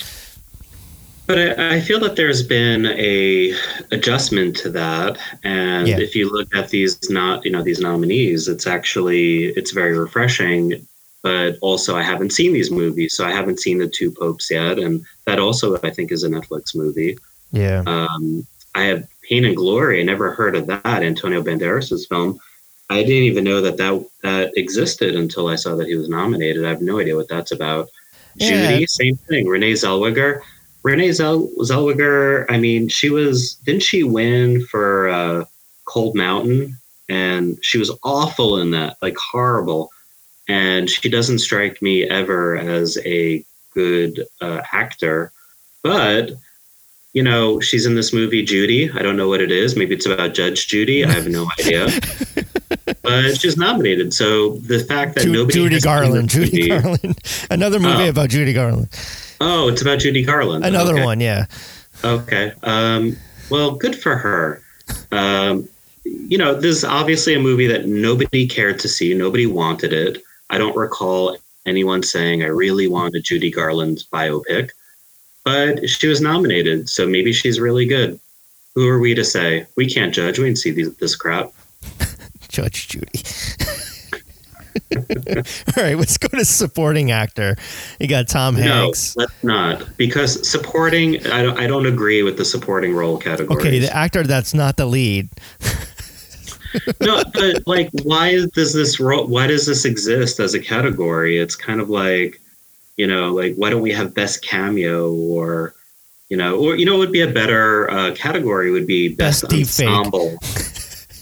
But I, I feel that there's been a adjustment to that, and Yeah. if you look at these not you know these nominees, it's actually it's very refreshing. But also, I haven't seen these movies, so I haven't seen the Two Popes yet, and that also I think is a Netflix movie. yeah, Um, I have Pain and Glory. I never heard of that. Antonio Banderas' film. I didn't even know that, that that existed until I saw that he was nominated. I have no idea what that's about. Yeah. Judy, same thing. Renee Zellweger. Renee Zell- Zellweger, I mean, she was, didn't she win for uh, Cold Mountain? And she was awful in that, like horrible. And she doesn't strike me ever as a good uh, actor. But, you know, she's in this movie, Judy. I don't know what it is. Maybe it's about Judge Judy. I have no idea. but she's nominated. So the fact that Ju- nobody. Judy Garland. Judy movie- Garland. Another movie Oh. about Judy Garland. Oh, it's about Judy Garland. Another Okay. one, yeah. Okay. Um, well, good for her. Um, you know, this is obviously a movie that nobody cared to see. Nobody wanted it. I don't recall anyone saying, I really want a Judy Garland biopic. But she was nominated, so maybe she's really good. Who are we to say? We can't judge. We didn't see these, this crap. Judge Judy. All right, let's go to supporting actor. You got Tom Hanks. No, let's not. Because supporting, I don't, I don't agree with the supporting role category. Okay, the actor that's not the lead. no, but like, why does this role? Why does this exist as a category? It's kind of like, you know, like why don't we have best cameo or, you know, or you know, what would be a better uh, category would be best, Best ensemble.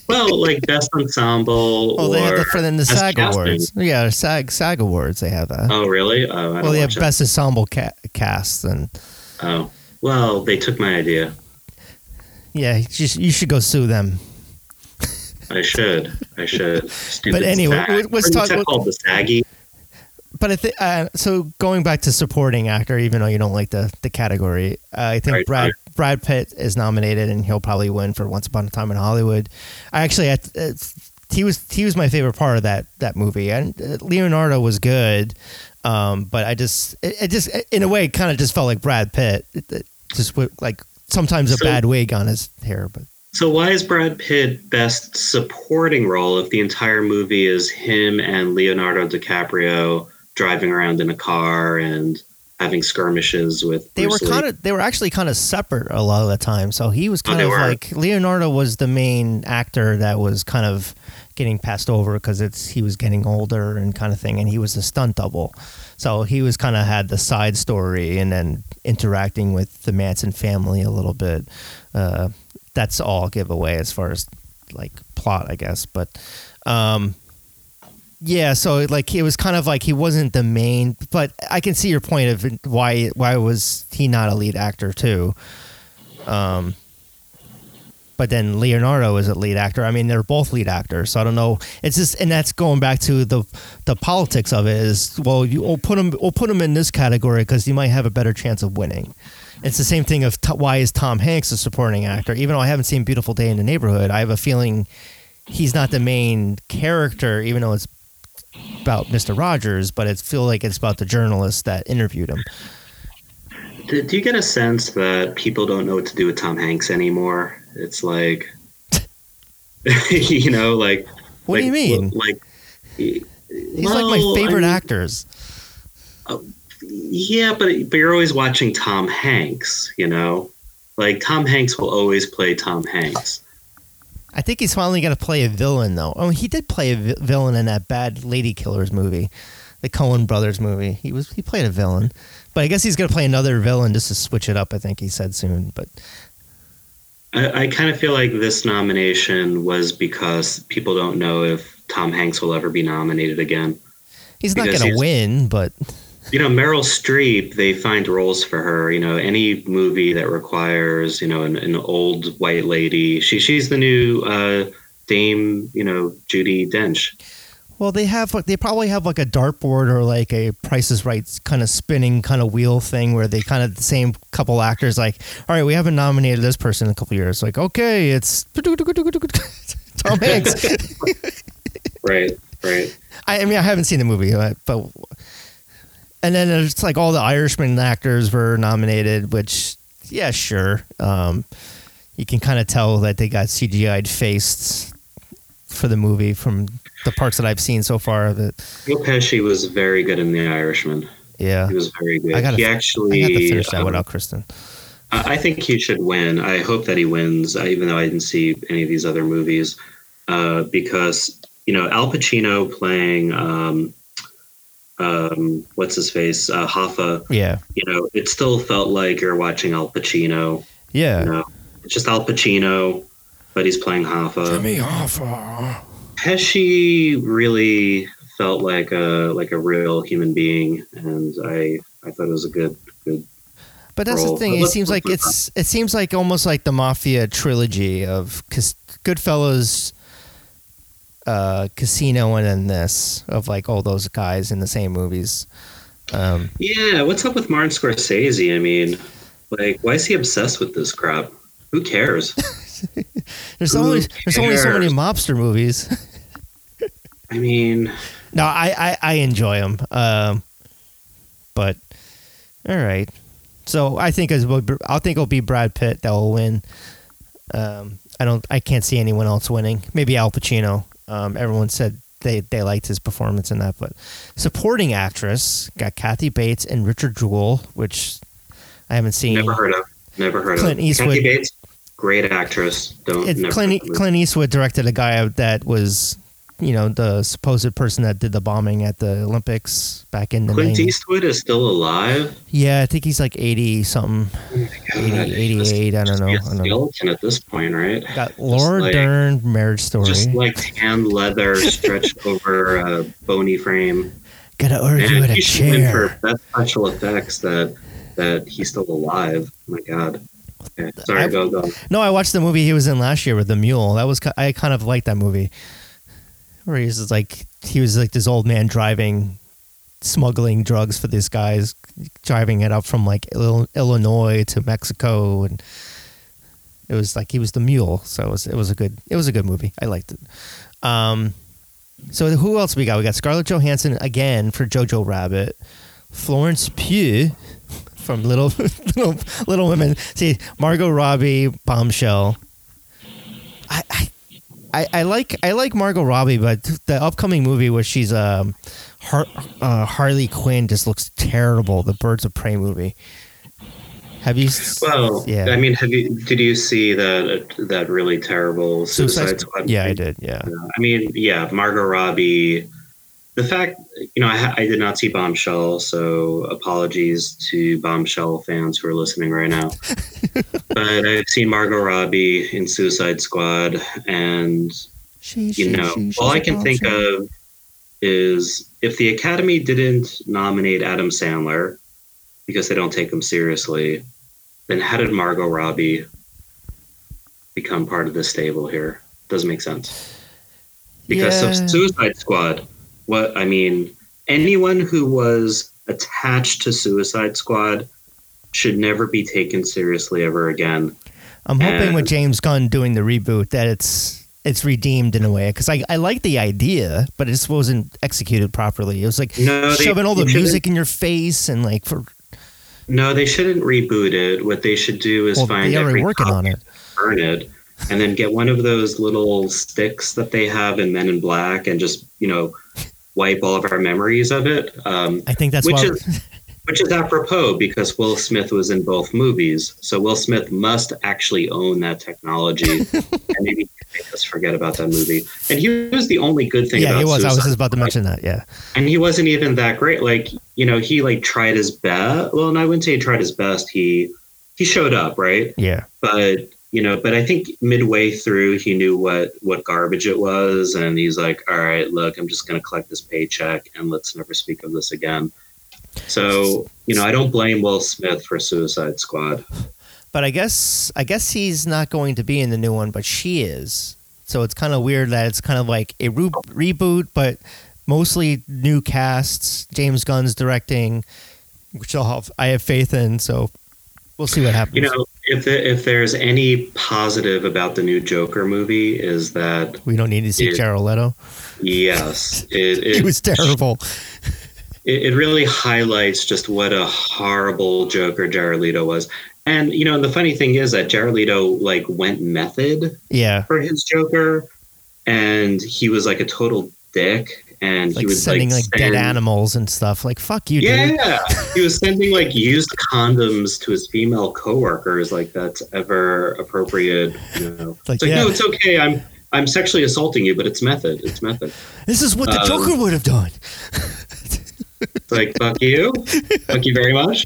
well, like best ensemble. Oh, or they have the for then the SAG casting. awards. Yeah, SAG SAG awards. They have that. Oh, really? Oh, I well, they have it. best ensemble ca- cast, and Oh, well, they took my idea. yeah, you should, you should go sue them. I should. I should. Stupid anyway, SAG. let's What's talk- called the saggy. But I think uh, so. Going back to supporting actor, even though you don't like the the category, uh, I think Right, Brad right. Brad Pitt is nominated, and he'll probably win for Once Upon a Time in Hollywood. I actually, I, he was he was my favorite part of that that movie, and uh, Leonardo was good, um, but I just it, it just in a way kind of just felt like Brad Pitt, it, it just with, like sometimes a So- bad wig on his hair, but So why is Brad Pitt best supporting role if the entire movie is him and Leonardo DiCaprio driving around in a car and having skirmishes with they Bruce were kind of they were actually kind of separate a lot of the time. So he was Oh, kind they of were? like Leonardo was the main actor that was kind of getting passed over because it's he was getting older and kind of thing, and he was the stunt double. So he was kind of had the side story and then interacting with the Manson family a little bit. Uh, that's all giveaway as far as like plot, I guess. But um, yeah, so like it was kind of like he wasn't the main, but I can see your point of why why was he not a lead actor too. Um, but then Leonardo is a lead actor. I mean, they're both lead actors, so I don't know. It's just, and that's going back to the the politics of it. Is well, you we'll put him we'll put him in this category because you might have a better chance of winning. It's the same thing of t- why is Tom Hanks a supporting actor? Even though I haven't seen Beautiful Day in the Neighborhood, I have a feeling he's not the main character, even though it's about Mr. Rogers, but it feel like it's about the journalist that interviewed him. Do, do you get a sense that people don't know what to do with Tom Hanks anymore? It's like, you know, like. What do you mean? Like, He's like my favorite actors. Uh, yeah, but but you're always watching Tom Hanks. You know, like Tom Hanks will always play Tom Hanks. I think he's finally going to play a villain, though. Oh, he did play a vi- villain in that bad Lady Killers movie, the Coen Brothers movie. He was he played a villain, but I guess he's going to play another villain just to switch it up. I think he said soon, but I, I kind of feel like this nomination was because people don't know if Tom Hanks will ever be nominated again. he's not going to win. But You know, Meryl Streep, they find roles for her. You know, any movie that requires, you know, an, an old white lady. She she's the new uh, Dame, you know, Judi Dench. well, they have they probably have like a dartboard or like a Price is Right kind of spinning kind of wheel thing where they kind of the same couple actors like, all right, we haven't nominated this person in a couple years. Like, okay, it's Tom Hanks. Right, right. I, I mean, I haven't seen the movie, but and then it's like all the Irishman actors were nominated, which yeah, sure. Um, you can kind of tell that they got CGI'd faced for the movie from the parts that I've seen so far of it. Joe Pesci was very good in The Irishman. Yeah, He was very good. I gotta- he I actually. got to finish that um, without Kristen. I I think he should win. I hope that he wins, uh, even though I didn't see any of these other movies, uh, because you know Al Pacino playing um, um, what's his face, uh, Hoffa, Yeah. you know, it still felt like you're watching Al Pacino. Yeah. You know, it's just Al Pacino, but he's playing Hoffa. Jimmy Hoffa. Pesci really felt like a like a real human being, and I I thought it was a good good. But that's the thing. But It let's- seems let's like move it's it seems like almost like the mafia trilogy of Cas- Goodfellas, uh, Casino, and then this of like all those guys in the same movies. Um, Yeah, what's up with Martin Scorsese? I mean, like, why is he obsessed with this crap? Who cares? there's Who only there's only so many mobster movies. I mean, no, I I, I enjoy them. Um, but all right. So I think as I think it'll be Brad Pitt that will win. Um, I don't. I can't see anyone else winning. Maybe Al Pacino. Um, everyone said they they liked his performance in that, but supporting actress got Kathy Bates and Richard Jewell, which I haven't seen. never heard of. Never heard Clint of. Eastwood. Kathy Bates, great actress. Don't. Clint, heard of her. Clint Eastwood directed a guy that was, you know, the supposed person that did the bombing at the Olympics back in the Clint 90s. Eastwood is still alive. Yeah, I think he's like 80 something, Oh my 80, God, 88, I don't know. I don't know. skeleton at this point, right? Got Laura like- Dern, Marriage Story. Just like tan leather stretched over a bony frame. Gotta argue Man, at a should for chair. best special effects that that he's still alive. Oh my god. Okay, sorry, I've- go go. No, I watched the movie he was in last year with the mule. That was I kind of liked that movie. Where he's like he was like this old man driving, smuggling drugs for these guys, driving it up from like Illinois to Mexico, and it was like he was the mule. So it was it was a good it was a good movie. I liked it. Um, so who else we got? We got Scarlett Johansson again for Jojo Rabbit, Florence Pugh from Little Little Little Women. See Margot Robbie, Bombshell. I, I I I like I like Margot Robbie, but the upcoming movie where she's um Har- uh, Harley Quinn just looks terrible. The Birds of Prey movie. Have you? Well, yeah. I mean, have you did you see that that really terrible Suicide, Squad? Yeah, I did. Yeah, I mean, yeah, Margot Robbie. The fact, you know, I, I did not see Bombshell, so apologies to Bombshell fans who are listening right now. but I've seen Margot Robbie in Suicide Squad, and She, you know, all I can think of is if the Academy didn't nominate Adam Sandler because they don't take him seriously, then how did Margot Robbie become part of the stable here? Doesn't make sense. Because Yeah. of Suicide Squad, what I mean, anyone who was attached to Suicide Squad should never be taken seriously ever again. I'm hoping with James Gunn doing the reboot that it's it's redeemed in a way because I, I like the idea, but it just wasn't executed properly. It was like No, they- shoving all the music in your face and like for No, they shouldn't reboot it. What they should do is well, find they already every working on it. burn it, and then get one of those little sticks that they have in Men in Black, and just you know wipe all of our memories of it. Um, I think that's which why. is which is apropos because Will Smith was in both movies, so Will Smith must actually own that technology, and maybe make us forget about that movie. And he was the only good thing. yeah, about he was. I was just about to mention that. Yeah, and he wasn't even that great. Like you know, he like tried his best. Well, and I wouldn't say he tried his best. He he showed up, right? yeah. but you know but i think midway through he knew what what garbage it was and he's like all right look i'm just going to collect this paycheck and let's never speak of this again so you know i don't blame will smith for suicide squad But I guess I guess he's not going to be in the new one, but she is. So it's kind of weird that it's kind of like a re- reboot, but mostly new casts. James Gunn's directing, which I'll have, I have faith in. So we'll see what happens. you know if the, if there's any positive about the new joker movie is that we don't need to see. Jared Leto. yes it, He it, was terrible. it, it really highlights just what a horrible Joker Jared Leto was. And you know, the funny thing is that Jared Leto like went method Yeah, for his Joker, and he was like a total dick. And like he would sending like, like, dead animals and stuff. Like fuck you, dude. Yeah, he was sending like used condoms to his female coworkers. Like that's ever appropriate. You know, Like, it's like yeah. no, it's okay. I'm I'm sexually assaulting you, but it's method. It's method. This is what the Um, Joker would have done. It's like fuck you, fuck you very much.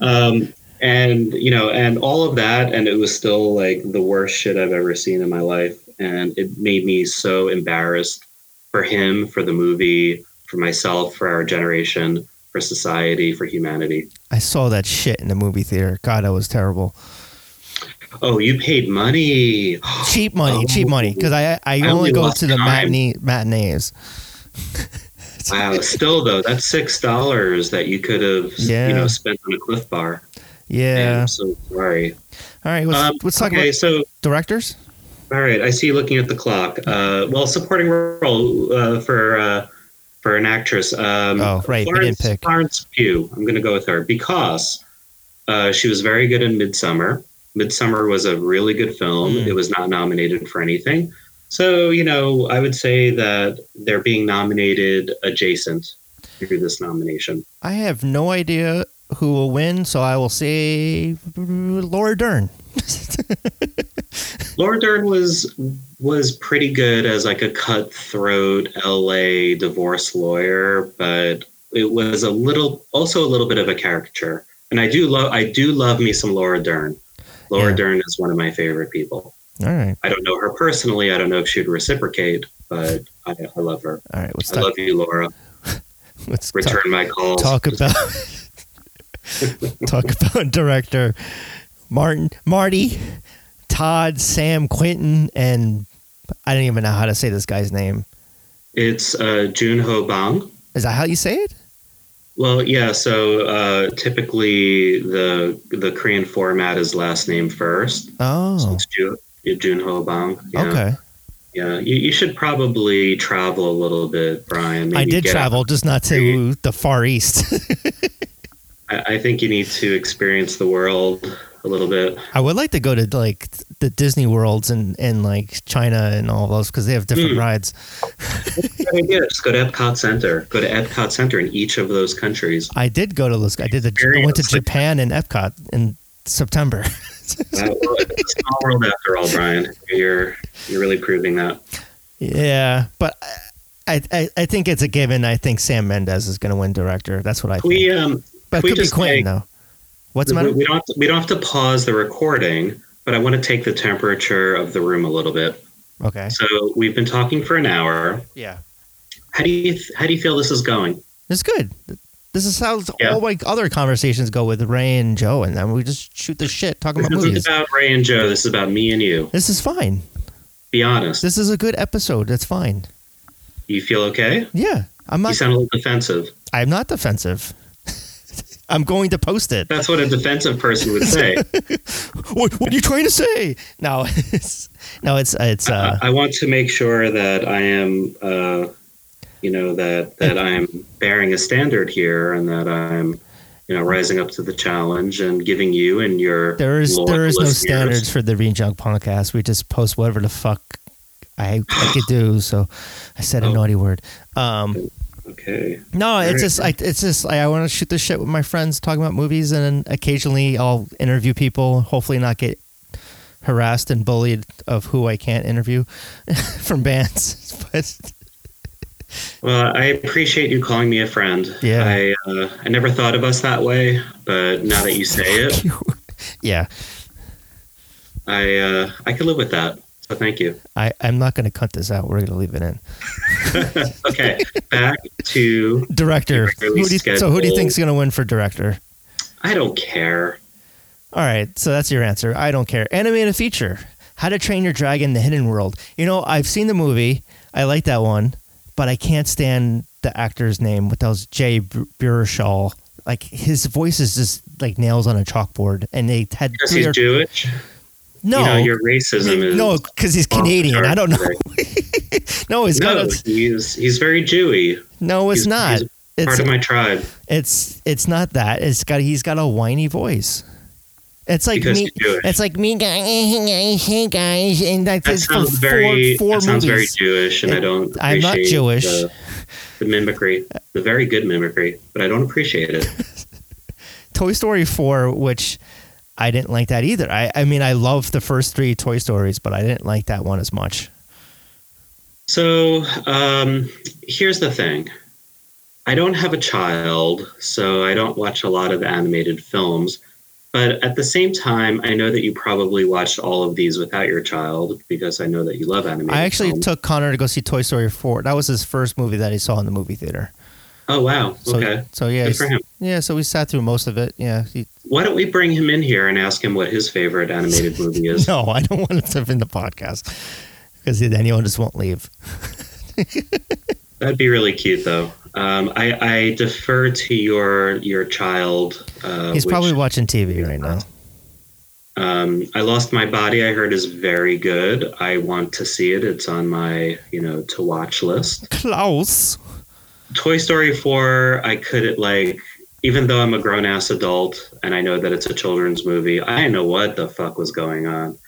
Um, and you know, and all of that, and it was still like the worst shit I've ever seen in my life, and it made me so embarrassed for him, for the movie, for myself, for our generation, for society, for humanity. I saw that shit in the movie theater. God, that was terrible. Oh, you paid money. Cheap money, Oh. cheap money. Because I, I I only go to the time. matinee, matinees. Wow. Still though, that's six dollars that you could have, Yeah. you know, spent on a Clif Bar. Man, Yeah. I'm so sorry. All right. Let's, Um, let's talk okay, about so directors. All right, I see you looking at the clock. Uh, well, supporting role uh, for uh, for an actress. Um, Oh, right, Florence. Florence Pugh. I'm going to go with her because uh, she was very good in Midsommar. Midsommar was a really good film. Mm. It was not nominated for anything. So, you know, I would say that they're being nominated adjacent through this nomination. I have no idea who will win, so I will say Laura Dern. Laura Dern was was pretty good as like a cutthroat LA divorce lawyer, but it was a little also a little bit of a caricature. And I do love I do love me some Laura Dern. Laura Yeah. Dern is one of my favorite people. All right. I don't know her personally. I don't know if she'd reciprocate, but I, I love her. All right. Let's I talk, love you, Laura. let's talk, Return my calls. talk about talk about director Martin Marty Todd Sam Quentin and I don't even know how to say this guy's name. It's uh, Jun Ho Bang. Is that how you say it? Well, yeah. So uh, typically, the the Korean format is last name first. So Oh, it's Ju, Jun Ho Bang. Yeah. okay. Yeah. You, you should probably travel a little bit, Brian. I did travel, just not to the Far East. I, I think you need to experience the world a little bit. I would like to go to like the Disney worlds and and like China and all those because they have different Hmm. rides. Just go to Epcot Center. Go to Epcot Center in each of those countries. I did go to those. I did. The, I went to Japan and Epcot in September. Well, it's a small world after all, Brian. You're you're really proving that. yeah, but I, I I think it's a given. I think Sam Mendes is going to win director. That's what I think. We um but it we could be Quentin take- though. What's the we, matter? we don't have to, we don't have to pause the recording, but I want to take the temperature of the room a little bit. Okay. So we've been talking for an hour. Yeah, How do you how do you feel this is going? it's good. This is how Yeah. all my other conversations go with Ray and Joe, and then we just shoot the shit talking This about movies. about Ray and Joe. This is about me and you. This is fine. Be honest. This is a good episode. That's fine. You feel okay? Yeah, I'm not. You sound a little defensive. I'm not defensive. I'm going to post it. That's what a defensive person would say. What, what are you trying to say? No, it's, no, it's it's. Uh, I want to make sure that I am, uh, you know, that that I am bearing a standard here, and that I'm, you know, rising up to the challenge and giving you and your there is there is no standards for the Green Junk podcast. We just post whatever the fuck I I could do. So I said a Oh. naughty word. Um, Okay. no, it's just I, it's just I, I want to shoot the shit with my friends, talking about movies, and then occasionally I'll interview people. Hopefully, not get harassed and bullied of who I can't interview from bands. But Well, I appreciate you calling me a friend. Yeah. I uh, I never thought of us that way, but now that you say it, yeah, I uh, I can live with that. So thank you. I I'm not going to cut this out. We're going to leave it in. Okay, back to Director. Who you, so who do you think is going to win for director? I don't care. All right, so that's your answer. I don't care. Animated feature: How to Train Your Dragon: The Hidden World. You know, I've seen the movie. I like that one, but I can't stand the actor's name. What was Jay B- Baruchel. Like his voice is just like nails on a chalkboard, and they had Because he's or- Jewish. No, You know, your racism is no, because he's Canadian. I don't know. no, he's got a, he's he's very Jewy. no. It's He's- not. he's It's Part of my tribe It's it's not that. It's got he's got a whiny voice. It's like because me. It's like me, guys. Hey guys, and That for sounds very four, four that sounds very. Jewish, and I don't. I'm not Jewish. The, the mimicry, the very good mimicry, but I don't appreciate it. Toy Story four, which I didn't like that either. I I mean I love the first three Toy Stories, but I didn't like that one as much. So um, here's the thing. I don't have a child, so I don't watch a lot of animated films. But at the same time, I know that you probably watched all of these without your child because I know that you love animated. I actually films. took Connor to go see Toy Story 4. That was his first movie that he saw in the movie theater. Oh wow! So, okay, So yeah, good for him. yeah. So we sat through most of it. Yeah. He, Why don't we bring him in here and ask him what his favorite animated movie is? no, I don't want to in the podcast because then he just won't leave. That'd be really cute, though. Um, I, I defer to your your child. Uh, He's which, probably watching TV right now. Um, I lost my body. I heard is very good. I want to see it. It's on my you know to watch list. Klaus. Toy Story four. I couldn't like. Even though I'm a grown ass adult and I know that it's a children's movie, I didn't know what the fuck was going on.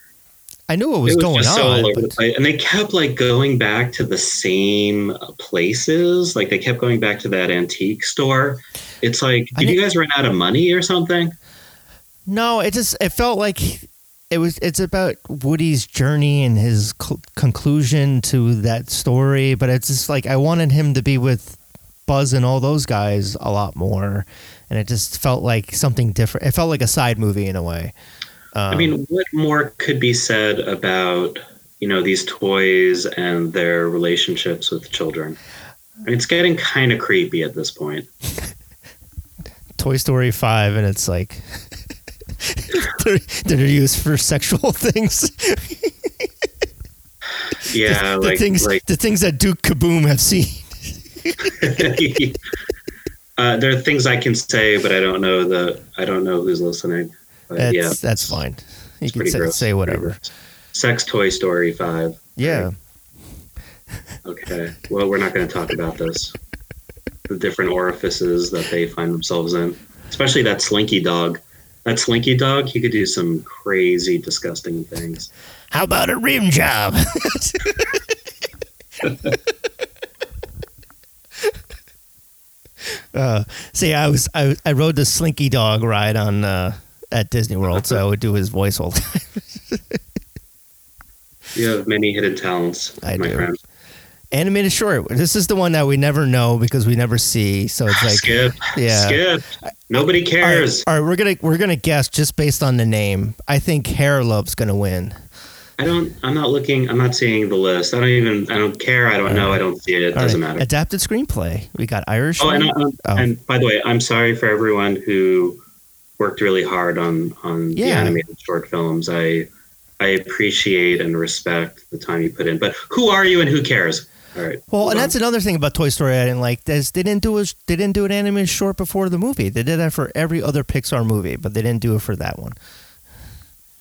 I knew what was, it was going just on. so all over the place. And they kept like going back to the same places. Like they kept going back to that antique store. It's like, did you guys run out of money or something? No, it just it felt like it was. It's about Woody's journey and his cl- conclusion to that story, but it's just like I wanted him to be with Buzz and all those guys a lot more, and it just felt like something different. It felt like a side movie in a way. Um, I mean, what more could be said about you know these toys and their relationships with children? I mean, it's getting kind of creepy at this point. Toy Story Five, and it's like they're, they're used for sexual things. Yeah, the like things, like the things that Duke Kaboom have seen. uh, there are things I can say, but I don't know the I don't know who's listening. But That's yeah, that's fine. You can pretty say, say whatever. Sex Toy Story Five. Yeah. Okay. Well, we're not going to talk about this. The different orifices that they find themselves in, especially that Slinky dog. That Slinky dog, he could do some crazy, disgusting things. How about a rim job? uh, see, I was I, I rode the Slinky Dog ride on uh, at Disney World, so I would do his voice all the time. You have many hidden talents, I my do. friend. Animated short. This is the one that we never know because we never see. So it's like, Skip. yeah. Skip. Nobody All right, cares. all right, we're gonna we're gonna guess just based on the name. I think Hair Love's gonna win. I don't. I'm not looking. I'm not seeing the list. I don't even. I don't care. I don't know. I don't see it. It All doesn't right, matter. Adapted screenplay. We got Irish. Oh, and, uh, Oh. and by the way, I'm sorry for everyone who worked really hard on on the animated short films. I I appreciate and respect the time you put in. But who are you and who cares? All right. Well, and on. that's another thing about Toy Story I didn't like. Is they didn't do a they didn't do an animated short before the movie. They did that for every other Pixar movie, but they didn't do it for that one.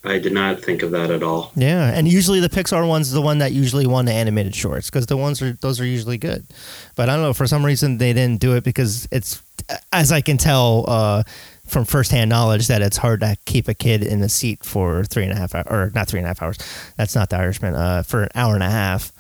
I did not think of that at all. Yeah, and usually the Pixar one's the one that usually won the animated shorts because the ones are those are usually good. But I don't know for some reason they didn't do it because it's as I can tell uh, from firsthand knowledge that it's hard to keep a kid in a seat for three and a half hours or not three and a half hours. That's not the Irishman. Uh, for an hour and a half.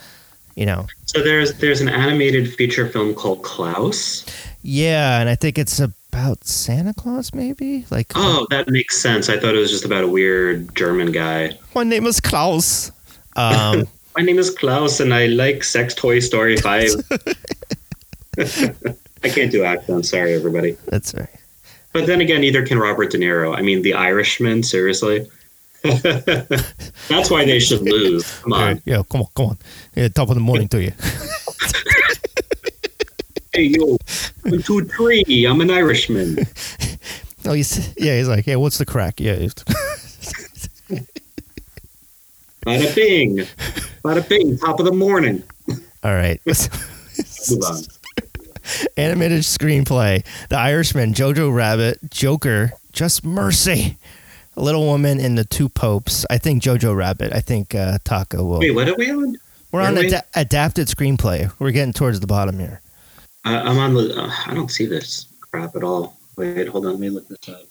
You know. So there's there's an animated feature film called Klaus. Yeah, and I think it's about Santa Claus, maybe. Like, Oh, that makes sense. I thought it was just about a weird German guy. my name is Klaus. Um, My name is Klaus, and I like Sex Toy Story Five. I can't do accents. Sorry, everybody. that's right. But then again, neither can Robert De Niro. I mean, The Irishman. Seriously, that's why they should lose. Come on. Yeah, come on, come on. Yeah, top of the morning to you. Hey, yo, one, two, three. I'm an Irishman. Oh, he's yeah. He's like, yeah. What's the crack? Yeah. Bada bing, bada bing. Top of the morning. All right. Move on. Animated screenplay: The Irishman, Jojo Rabbit, Joker, Just Mercy, Little Woman, and the Two Popes. I think Jojo Rabbit. I think uh, Taco will. Wait, what are we on? We're on really? ada- adapted screenplay. We're getting towards the bottom here. Uh, I'm on the. Uh, I don't see this crap at all. Wait, hold on. Let me look this up.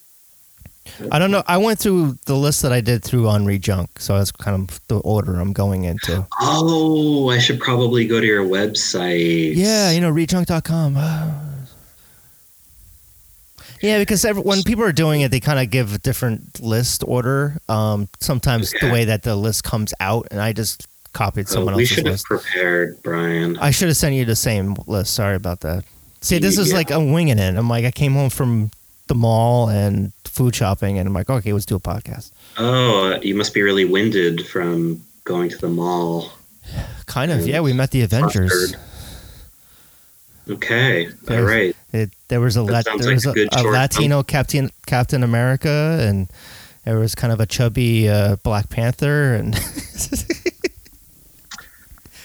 I don't know. I went through the list that I did through on Rejunk, so that's kind of the order I'm going into. Oh, I should probably go to your website. Yeah, you know, rejunk.com. yeah, because every, when people are doing it, they kind of give a different list order. Um, sometimes the way that the list comes out, and I just copied Oh, someone we else's should have list. prepared, Brian. I should have sent you the same list. Sorry about that. See, this is Yeah. like I'm winging it. I'm like, I came home from the mall and food shopping, and I'm like, okay, let's do a podcast. Oh, you must be really winded from going to the mall. Kind of, yeah. We met the Avengers. Okay, Okay. all right. It, there was a sounds there like was a a, a short Latino Captain Captain America, and there was kind of a chubby uh, Black Panther, and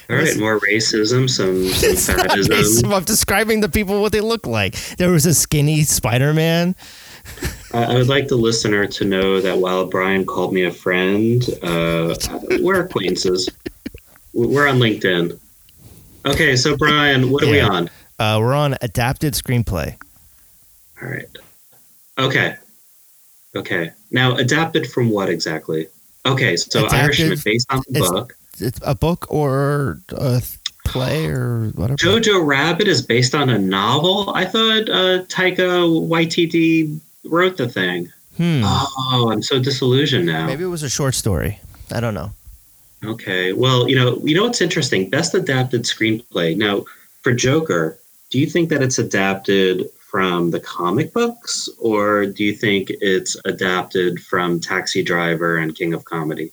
All right, more racism, some some racism. I'm describing the people what they look like. There was a skinny Spider Man. I I would like the listener to know that while Brian called me a friend, uh, we're acquaintances. We're on LinkedIn. Okay, so Brian, what are we on? Uh, we're on adapted screenplay. All right. Okay. Okay. Now, adapted from what exactly? Okay, so Adapted- Irishman based on the book. It's a book or a play or whatever. Jojo Rabbit is based on a novel. I thought uh, Taika Waititi wrote the thing. Hmm. Oh, I'm so disillusioned now. Maybe it was a short story. I don't know. Okay. Well, you know, you know what's interesting? Best adapted screenplay. Now, for Joker, do you think that it's adapted from the comic books, or do you think it's adapted from Taxi Driver and King of Comedy?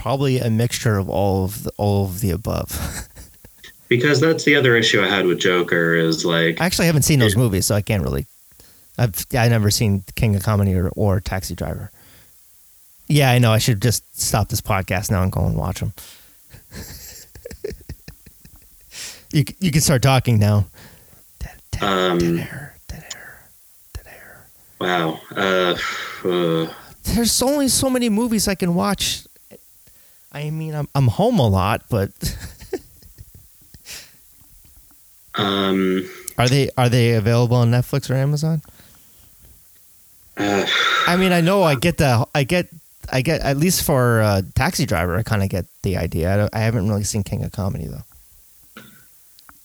Probably a mixture of all of the, all of the above. Because that's the other issue I had with Joker is like, I actually haven't seen those movies, so I can't really. I've I never seen King of Comedy or, or Taxi Driver. Yeah, I know. I should just stop this podcast now and go and watch them. you you can start talking now. Dead, dead, Um, dead air, dead air, dead air. wow. Uh, uh, There's only so many movies I can watch. I mean, I'm I'm home a lot, but um, are they are they available on Netflix or Amazon? uh, I mean, I know I get the I get I get at least for uh, Taxi Driver, I kind of get the idea. I, don't, I haven't really seen King of Comedy though.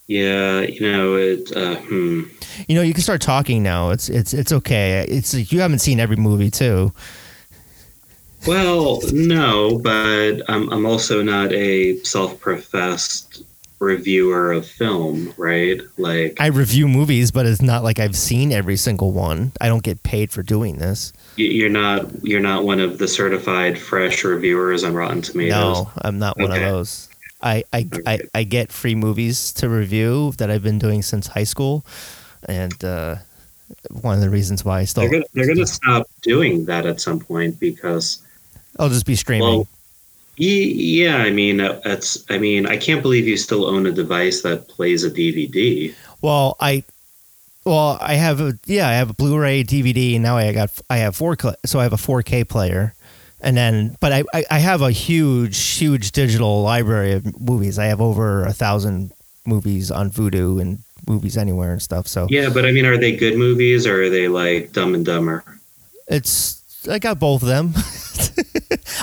yeah, you know, it, uh, hmm. You know, you can start talking now. It's it's it's okay. It's you haven't seen every movie too. Well, no, but I'm, I'm also not a self professed reviewer of film, right? Like, I review movies, but it's not like I've seen every single one. I don't get paid for doing this. you're not you're not one of the certified fresh reviewers on Rotten Tomatoes. No, I'm not one of those. I I, I Okay. I get free movies to review that I've been doing since high school, and uh, one of the reasons why I still They're gonna they're gonna stop doing that at some point because I'll just be streaming. well, yeah, I mean uh, that's I mean I can't believe you still own a device that plays a DVD. Well, I, well, I have a yeah, I have a Blu-ray, DVD, and now I got I have four, so I have a 4K player, and then but I, I I have a huge huge digital library of movies. I have over a thousand movies on Vudu and movies anywhere and stuff. So Yeah, but I mean, are they good movies or are they like Dumb and Dumber? it's I got both of them.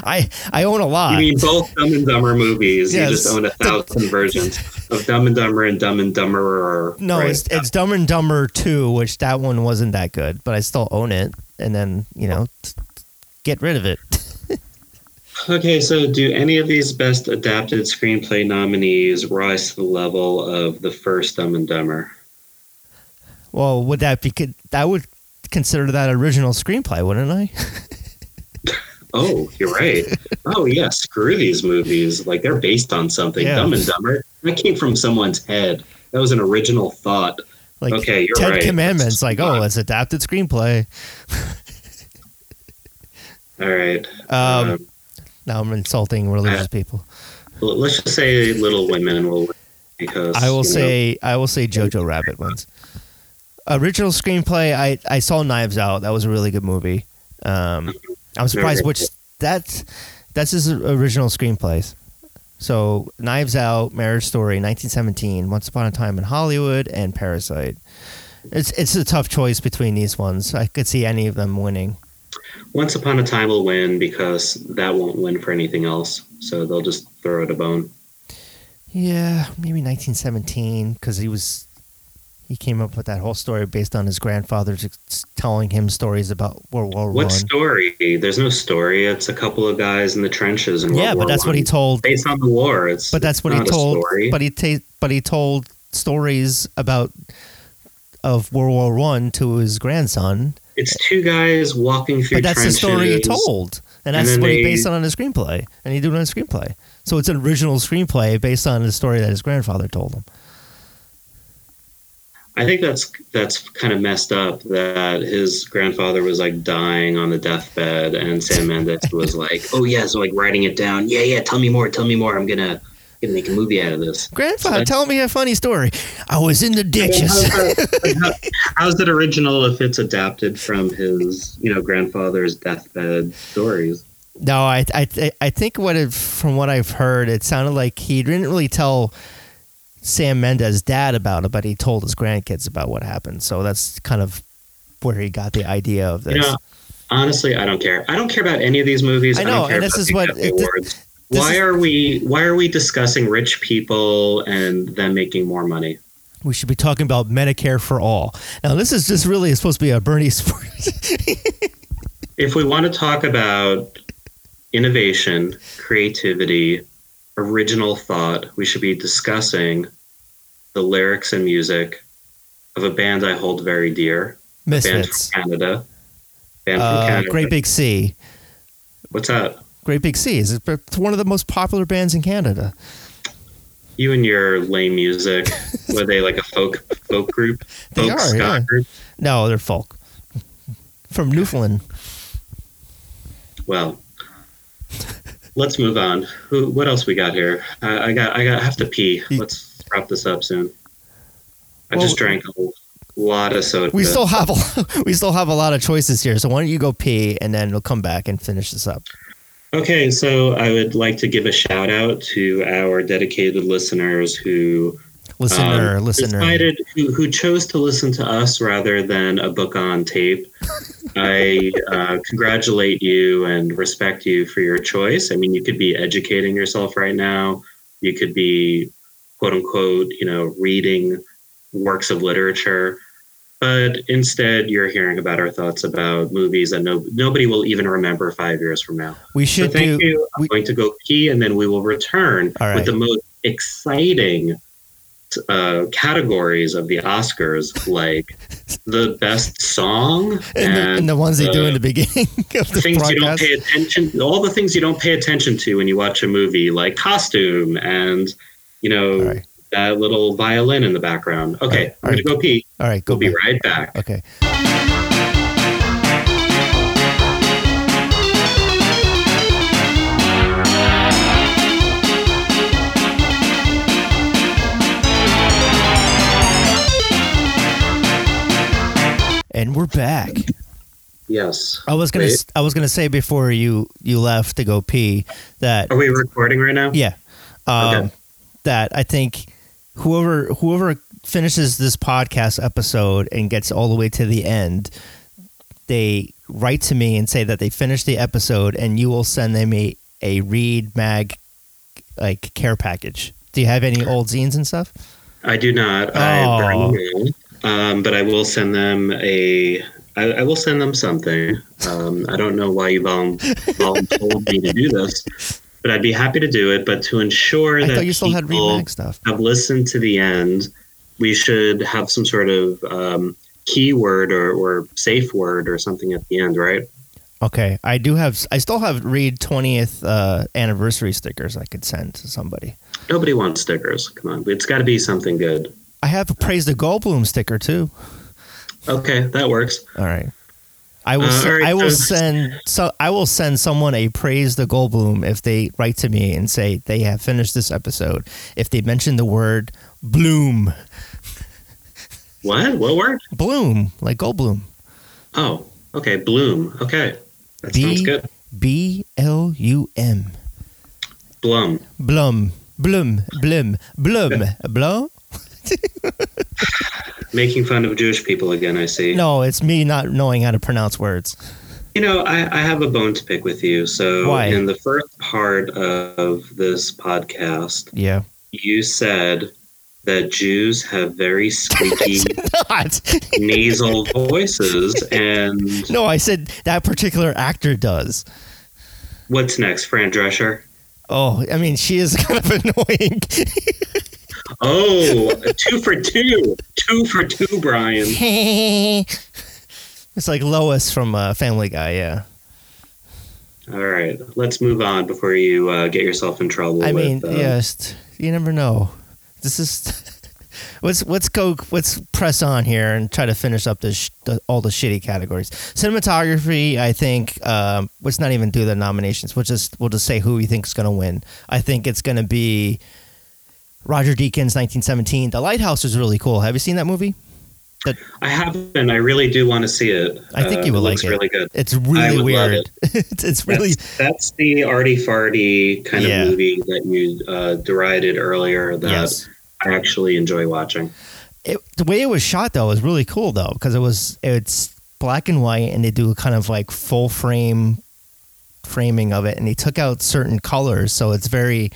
I I own a lot. You mean both Dumb and Dumber movies? Yes. You just own a thousand versions of Dumb and Dumber and Dumb and Dumberer. no, right? it's it's Dumber and Dumber two, which that one wasn't that good, but I still own it. And then you know, get rid of it. okay. So, do any of these best adapted screenplay nominees rise to the level of the first Dumb and Dumber? Well, would that be? That would consider that original screenplay, wouldn't I? Oh, you're right. oh, yeah. Screw these movies. Like they're based on something. Yeah. Dumb and Dumber. That came from someone's head. That was an original thought. Like Okay, you're Ten right. Commandments. Like, oh, it's adapted screenplay. All right. Um, Um, Now I'm insulting religious Uh, people. Let's just say Little Women will because I will you know, say I will say Jojo Rabbit wins. Original screenplay. I I saw Knives Out. That was a really good movie. Um, I'm surprised which that's that's his original screenplays. So Knives Out, Marriage Story, 1917, Once Upon a Time in Hollywood, and Parasite. It's it's a tough choice between these ones. I could see any of them winning. Once Upon a Time will win because that won't win for anything else. So they'll just throw it a bone. Yeah, maybe 1917 because he was he came up with that whole story based on his grandfather's telling him stories about World War One. What story? There's no story. It's a couple of guys in the trenches in World Yeah, War but that's what he told. Based on the war. It's But that's what he told. But he ta- but he told stories about of World War One to his grandson. It's two guys walking through. But that's the story he told, and And that's then what he based on a screenplay, and he did it on a screenplay. So it's an original screenplay based on the story that his grandfather told him. I think that's that's kind of messed up that his grandfather was like dying on the deathbed, and Sam Mendes was like, "Oh yeah," so like writing it down. Yeah, yeah. Tell me more. Tell me more. I'm gonna gonna make a movie out of this. Grandfather, So- tell me a funny story. I was in the ditches. How- How's it original if it's adapted from his, you know, grandfather's deathbed stories? No, I I I think what it, from what I've heard, it sounded like he didn't really tell Sam Mendes' dad about it, but he told his grandkids about what happened. So that's kind of where he got the idea of this. You know, honestly, I don't care. I don't care about any of these movies. I don't know, care and this is what- it- this- Why is- are we Why are we discussing rich people and them making more money? we should be talking about Medicare for all. Now, this is just really supposed to be a Bernie. Sport. if we want to talk about innovation, creativity, original thought, we should be discussing the lyrics and music of a band I hold very dear, band from Canada. Band from Uh, Canada. Great Big Sea. What's that? Great Big Sea is it's one of the most popular bands in Canada. You and your lame music. Were they like a folk folk group? They folk are, yeah. group? No, they're folk from Newfoundland. Well, let's move on. Who? What else we got here? I, I got. I got. I have to pee. Let's wrap this up soon. I Well- just drank a lot of soda. We still have a, we still have a lot of choices here. So why don't you go pee and then we'll come back and finish this up. Okay, so I would like to give a shout out to our dedicated listeners who Listener, um, listener. decided who, who chose to listen to us rather than a book on tape. I uh, congratulate you and respect you for your choice. I mean, you could be educating yourself right now. You could be quote unquote, you know, reading works of literature. But instead, you're hearing about our thoughts about movies that no, nobody will even remember five years from now. We So should thank do. you. I'm we- going to go pee, and then we will return right. with the most exciting uh, categories of the Oscars, like the best song And the, and the ones they do in the beginning of the things you don't pay attention, all the things you don't pay attention to when you watch a movie, like costume and you know right. that little violin in the background. Okay, right. I'm gonna go pee. All right, go We'll be right back. Okay. And we're back. Yes. I was gonna Wait. I was gonna say before you you left to go pee that Are we recording right now? yeah um, Okay. that I think whoever whoever finishes this podcast episode and gets all the way to the end, they write to me and say that they finished the episode, and you will send them a a read mag like care package. Do you have any old zines and stuff? I do not. I Oh. all. Um, but I will send them a. I, I will send them something. Um, I don't know why you told me to do this, but I'd be happy to do it. But to ensure I that you still had read people mag stuff. have listened to the end, we should have some sort of um, keyword or, or safe word or something at the end, right? Okay, I do have. I still have read twentieth uh, anniversary stickers I could send to somebody. Nobody wants stickers. Come on, it's got to be something good. I have a praise the Goldblum sticker too. Okay, that works. All right. I will. Uh, se- right, I will send. So I will send someone a praise the Goldblum if they write to me and say they have finished this episode. If they mention the word bloom, What? What word? bloom like Goldblum, Oh, okay. Bloom. Okay, that B- sounds good. B L U M, Blum. blum, blum, blum, blum, blum. Making fun of Jewish people again, I see. No, it's me not knowing how to pronounce words. You know, I, I have a bone to pick with you. So, Why? in the first part of this podcast, Yeah. you said that Jews have very squeaky, nasal voices. And No, I said that particular actor does. what's next? Fran Drescher? Oh, I mean, she is kind of annoying. Oh, two for two. Two for two, Brian. it's like Lois from uh, Family Guy. Yeah. All right, let's move on before you uh, get yourself in trouble. I with, mean, uh, yes, you never know. This is let's let's go let's press on here and try to finish up this sh- the, all the shitty categories. Cinematography, I think. Um, let's not even do the nominations. We'll just we'll just say who we think is going to win. I think it's going to be Roger Deakins, 1917. The Lighthouse is really cool. Have you seen that movie? I haven't. I really do want to see it. I think Uh, you would it like looks it. Really good. It's really weird. it's, it's really That's, that's the arty farty kind Yeah. of movie that you uh, derided earlier. That yes. I actually enjoy watching. it, the way it was shot though was really cool though because it was it's black and white and they do kind of like full frame framing of it and they took out certain colors so it's very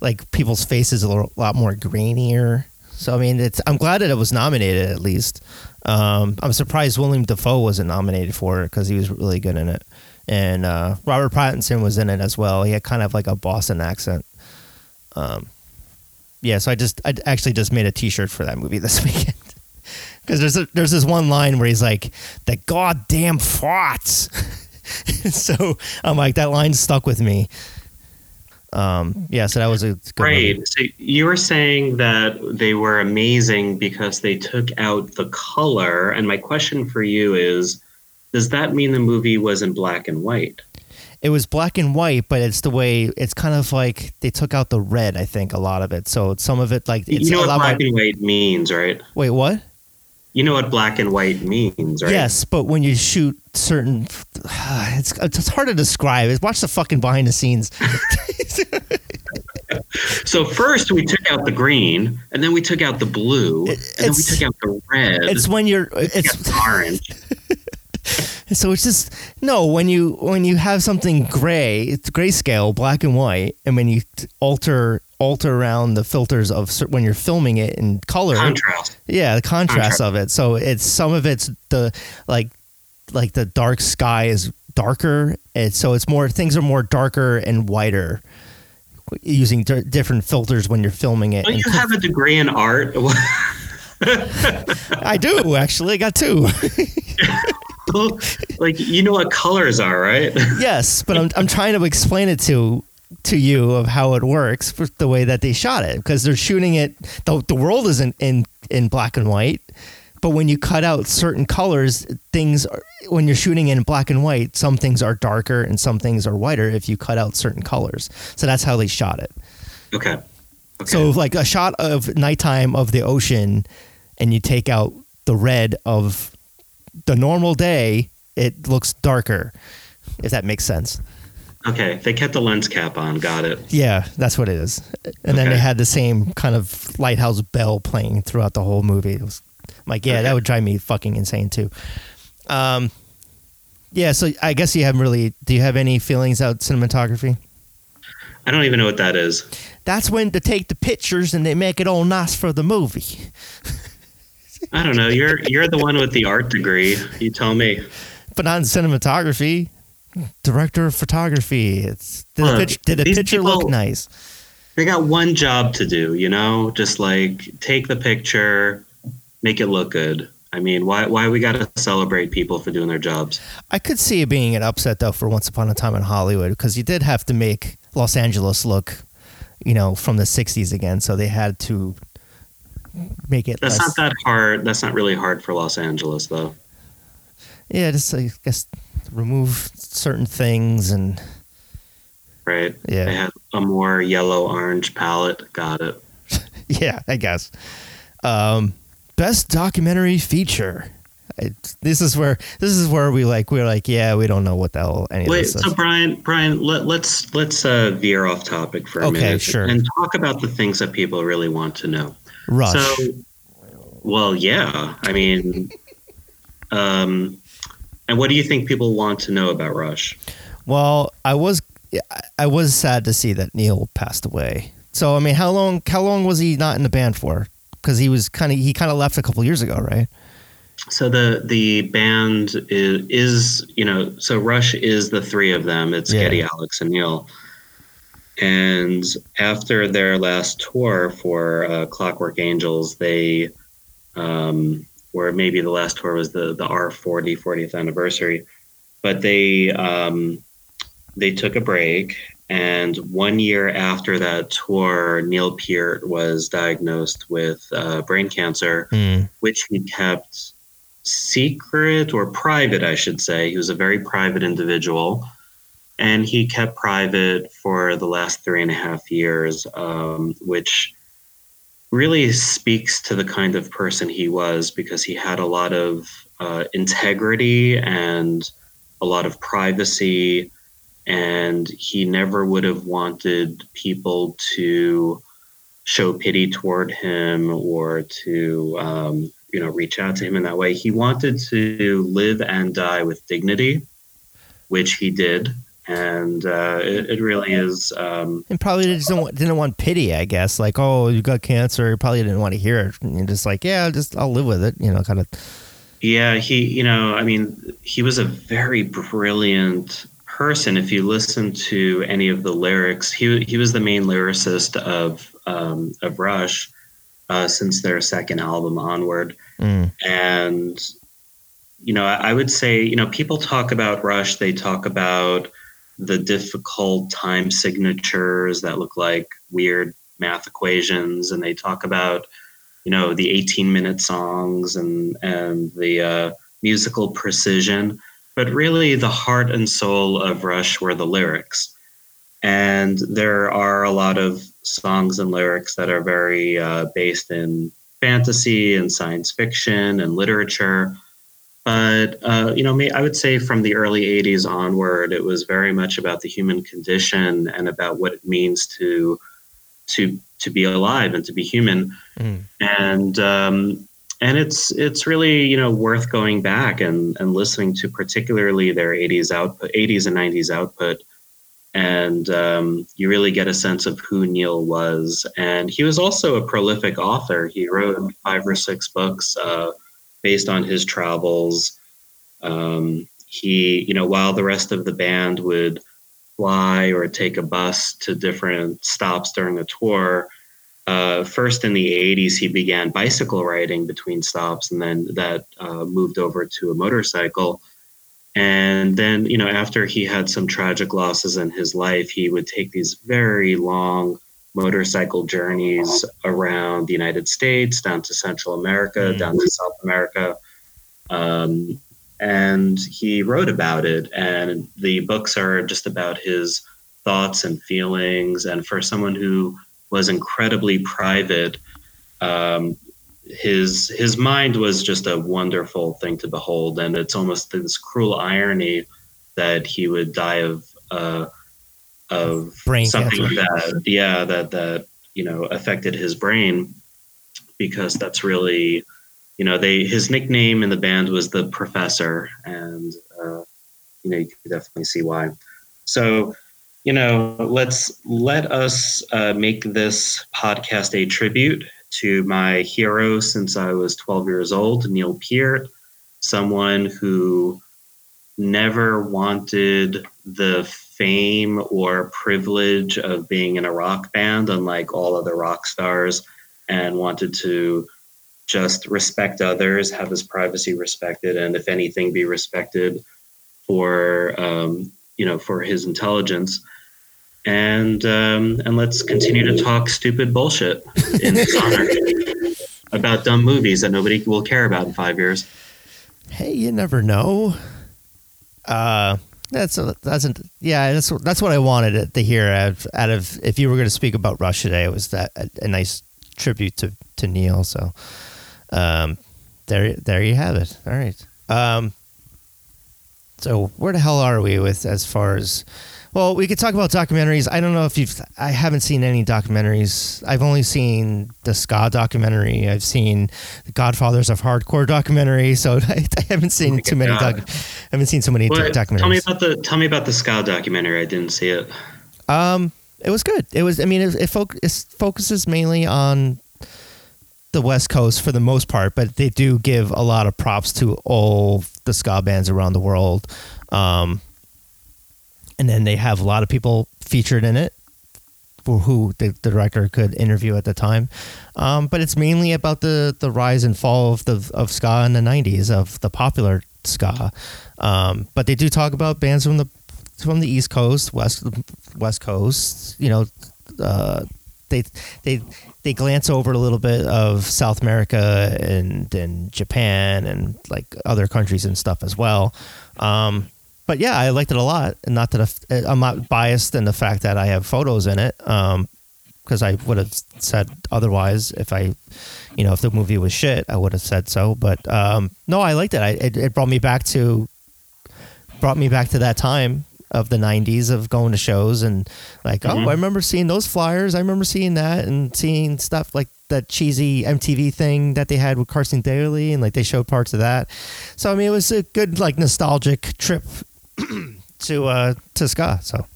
like people's faces a little, lot more grainier. So i mean it's i'm glad that it was nominated at least. Um, i'm surprised william dafoe wasn't nominated for it because he was really good in it. And uh, robert pattinson was in it as well. He had kind of like a boston accent. Um, yeah, so I just I actually just made a T-shirt for that movie this weekend. Because there's a, there's this one line where he's like the goddamn farts. so I'm like that line stuck with me. Um, yeah, so that was a Right. movie. So you were saying that they were amazing because they took out the color. And my question for you is Does that mean the movie was in black and white? It was black and white, but it's the way it's kind of like they took out the red. I think a lot of it. So some of it like it's you know what black more. and white means, right? Wait, what? You know what black and white means, right? Yes, but when you shoot certain, it's it's hard to describe. It's watch the fucking behind the scenes. So first we took out the green, and then we took out the blue, and then we took out the red. It's when you're it's orange. so it's just no when you when you have something gray it's grayscale black and white and when you alter alter around the filters of when you're filming it in color Contrast. yeah the contrast Contrast. of it so it's some of it's the like like the dark sky is darker and so it's more things are more darker and whiter using d- different filters when you're filming it Don't you have a degree in art? i do actually i got two like you know what colors are, right? yes, but I'm I'm trying to explain it to to you of how it works for the way that they shot it because they're shooting it the the world isn't in in black and white but when you cut out certain colors things are, when you're shooting in black and white some things are darker and some things are whiter if you cut out certain colors so that's how they shot it Okay. Okay. so like a shot of nighttime of the ocean and you take out the red of the normal day it looks darker if that makes sense okay, they kept the lens cap on. Got it. Yeah, that's what it is. And then they had the same kind of lighthouse bell playing throughout the whole movie. It was I'm like, yeah, Okay. that would drive me fucking insane too. Um, yeah, so I guess you haven't really. Do you have any feelings about cinematography? I don't even know what that is. That's when to take the pictures and they make it all nice for the movie. I don't know. You're you're the one with the art degree. You tell me. But not in cinematography. Director of photography. It's did, the, Look, pitch, did these picture look nice? They got one job to do, you know? Just like take the picture, make it look good. I mean, why why we got to celebrate people for doing their jobs? I could see it being an upset though for Once Upon a Time in Hollywood because you did have to make Los Angeles look, you know, from the '60s again. So they had to make it. That's less, not that hard. That's not really hard for Los Angeles, though. Yeah, just I guess remove certain things and Right? Yeah. They had a more yellow orange palette. Got it. yeah, I guess. Um, best documentary feature. This is where this is where we like we're like yeah we don't know what the hell any Wait, of this so is. Brian, Brian, let, let's let's uh, veer off topic for a Okay, minute sure. and talk about the things that people really want to know. Rush. So, well, yeah. I mean, um, and what do you think people want to know about Rush? Well, I was I was sad to see that Neil passed away. So I mean, how long how long was he not in the band for? Because he was kind of he kind of left a couple years ago, right? So the the band is, is you know so Rush is the three of them. It's Yeah. Geddy, Alex, and Neil. And after their last tour for uh, Clockwork Angels, they, um, or maybe the last tour was the the R40 40th anniversary, but they um, they took a break. And one year after that tour, Neil Peart was diagnosed with uh, brain cancer, Mm. which he kept secret or private, I should say. He was a very private individual. And he kept private for the last three and a half years, um, which really speaks to the kind of person he was because he had a lot of uh, integrity and a lot of privacy. And he never would have wanted people to show pity toward him or to um, you know reach out to him in that way he wanted to live and die with dignity which he did and uh, it, it really is um, And probably didn't want, didn't want pity, I guess. Like, oh, you got cancer. You probably didn't want to hear it. And you're just like, yeah, just I'll live with it. You know, kind of. yeah he you know i mean he was a very brilliant person if you listen to any of the lyrics he, he was the main lyricist of um, of rush uh, since their second album onward Mm. and you know I, I would say you know people talk about rush they talk about the difficult time signatures that look like weird math equations and they talk about you know the 18 minute songs and and the uh, musical precision but really the heart and soul of rush were the lyrics and there are a lot of songs and lyrics that are very uh, based in fantasy and science fiction and literature. But uh, you know, I would say from the early '80s onward, it was very much about the human condition and about what it means to to to be alive and to be human. Mm. And um, and it's it's really you know worth going back and and listening to particularly their '80s output, '80s and '90s output and um, you really get a sense of who Neil was. And he was also a prolific author. He wrote five or six books uh, based on his travels. Um, he, you know, while the rest of the band would fly or take a bus to different stops during the tour. Uh, first in the 80s, he began bicycle riding between stops, and then that uh, moved over to a motorcycle. And then, you know, after he had some tragic losses in his life, he would take these very long motorcycle journeys around the United States, down to Central America, Mm. down to South America. Um, and he wrote about it. And the books are just about his thoughts and feelings. And for someone who was incredibly private, um, his his mind was just a wonderful thing to behold, and it's almost this cruel irony that he would die of uh, of Brain something cancer. that yeah that that you know affected his brain because that's really you know they his nickname in the band was the professor and uh, you know you can definitely see why so you know let's let us uh, make this podcast a tribute to my hero since i was 12 years old neil peart someone who never wanted the fame or privilege of being in a rock band unlike all other rock stars and wanted to just respect others, have his privacy respected, and if anything, be respected for um, you know for his intelligence. And um, and let's continue to talk stupid bullshit in his honor about dumb movies that nobody will care about in five years. Hey, you never know. Uh, that's a, that's a, yeah. That's that's what I wanted to hear out of, out of if you were going to speak about Rush today. It was that a, a nice tribute to to Neil. So, um, there there you have it. All right. Um, so where the hell are we with as far as? Well, we could talk about documentaries. I don't know if you've. I haven't seen any documentaries. I've only seen the ska documentary. I've seen the Godfathers of Hardcore documentary. So I, I haven't seen Oh too many. Doc, I haven't seen so many doc- documentaries. tell me about the tell me about the Ska documentary. I didn't see it. Um, it was good. It was. I mean, it, it, foc- it focuses mainly on the West Coast for the most part, but they do give a lot of props to all the ska bands around the world. Um, and then they have a lot of people featured in it who the, the director could interview at the time. Um, but it's mainly about the the rise and fall of the of ska in the '90s of the popular ska. Um, but they do talk about bands from the from the East Coast, West West Coast. You know, uh, they they they glance over a little bit of South America and and Japan and like other countries and stuff as well. Um, but yeah, I liked it a lot, and not that I'm not biased in the fact that I have photos in it, because I would have said otherwise if I, you know, if the movie was shit, I would have said so. But um, no, I liked it. I, it. It brought me back to brought me back to that time of the 90s of going to shows and like Mhm. oh i remember seeing those flyers i remember seeing that and seeing stuff like that cheesy mtv thing that they had with carson daly and like they showed parts of that so i mean it was a good like nostalgic trip to uh to ska so.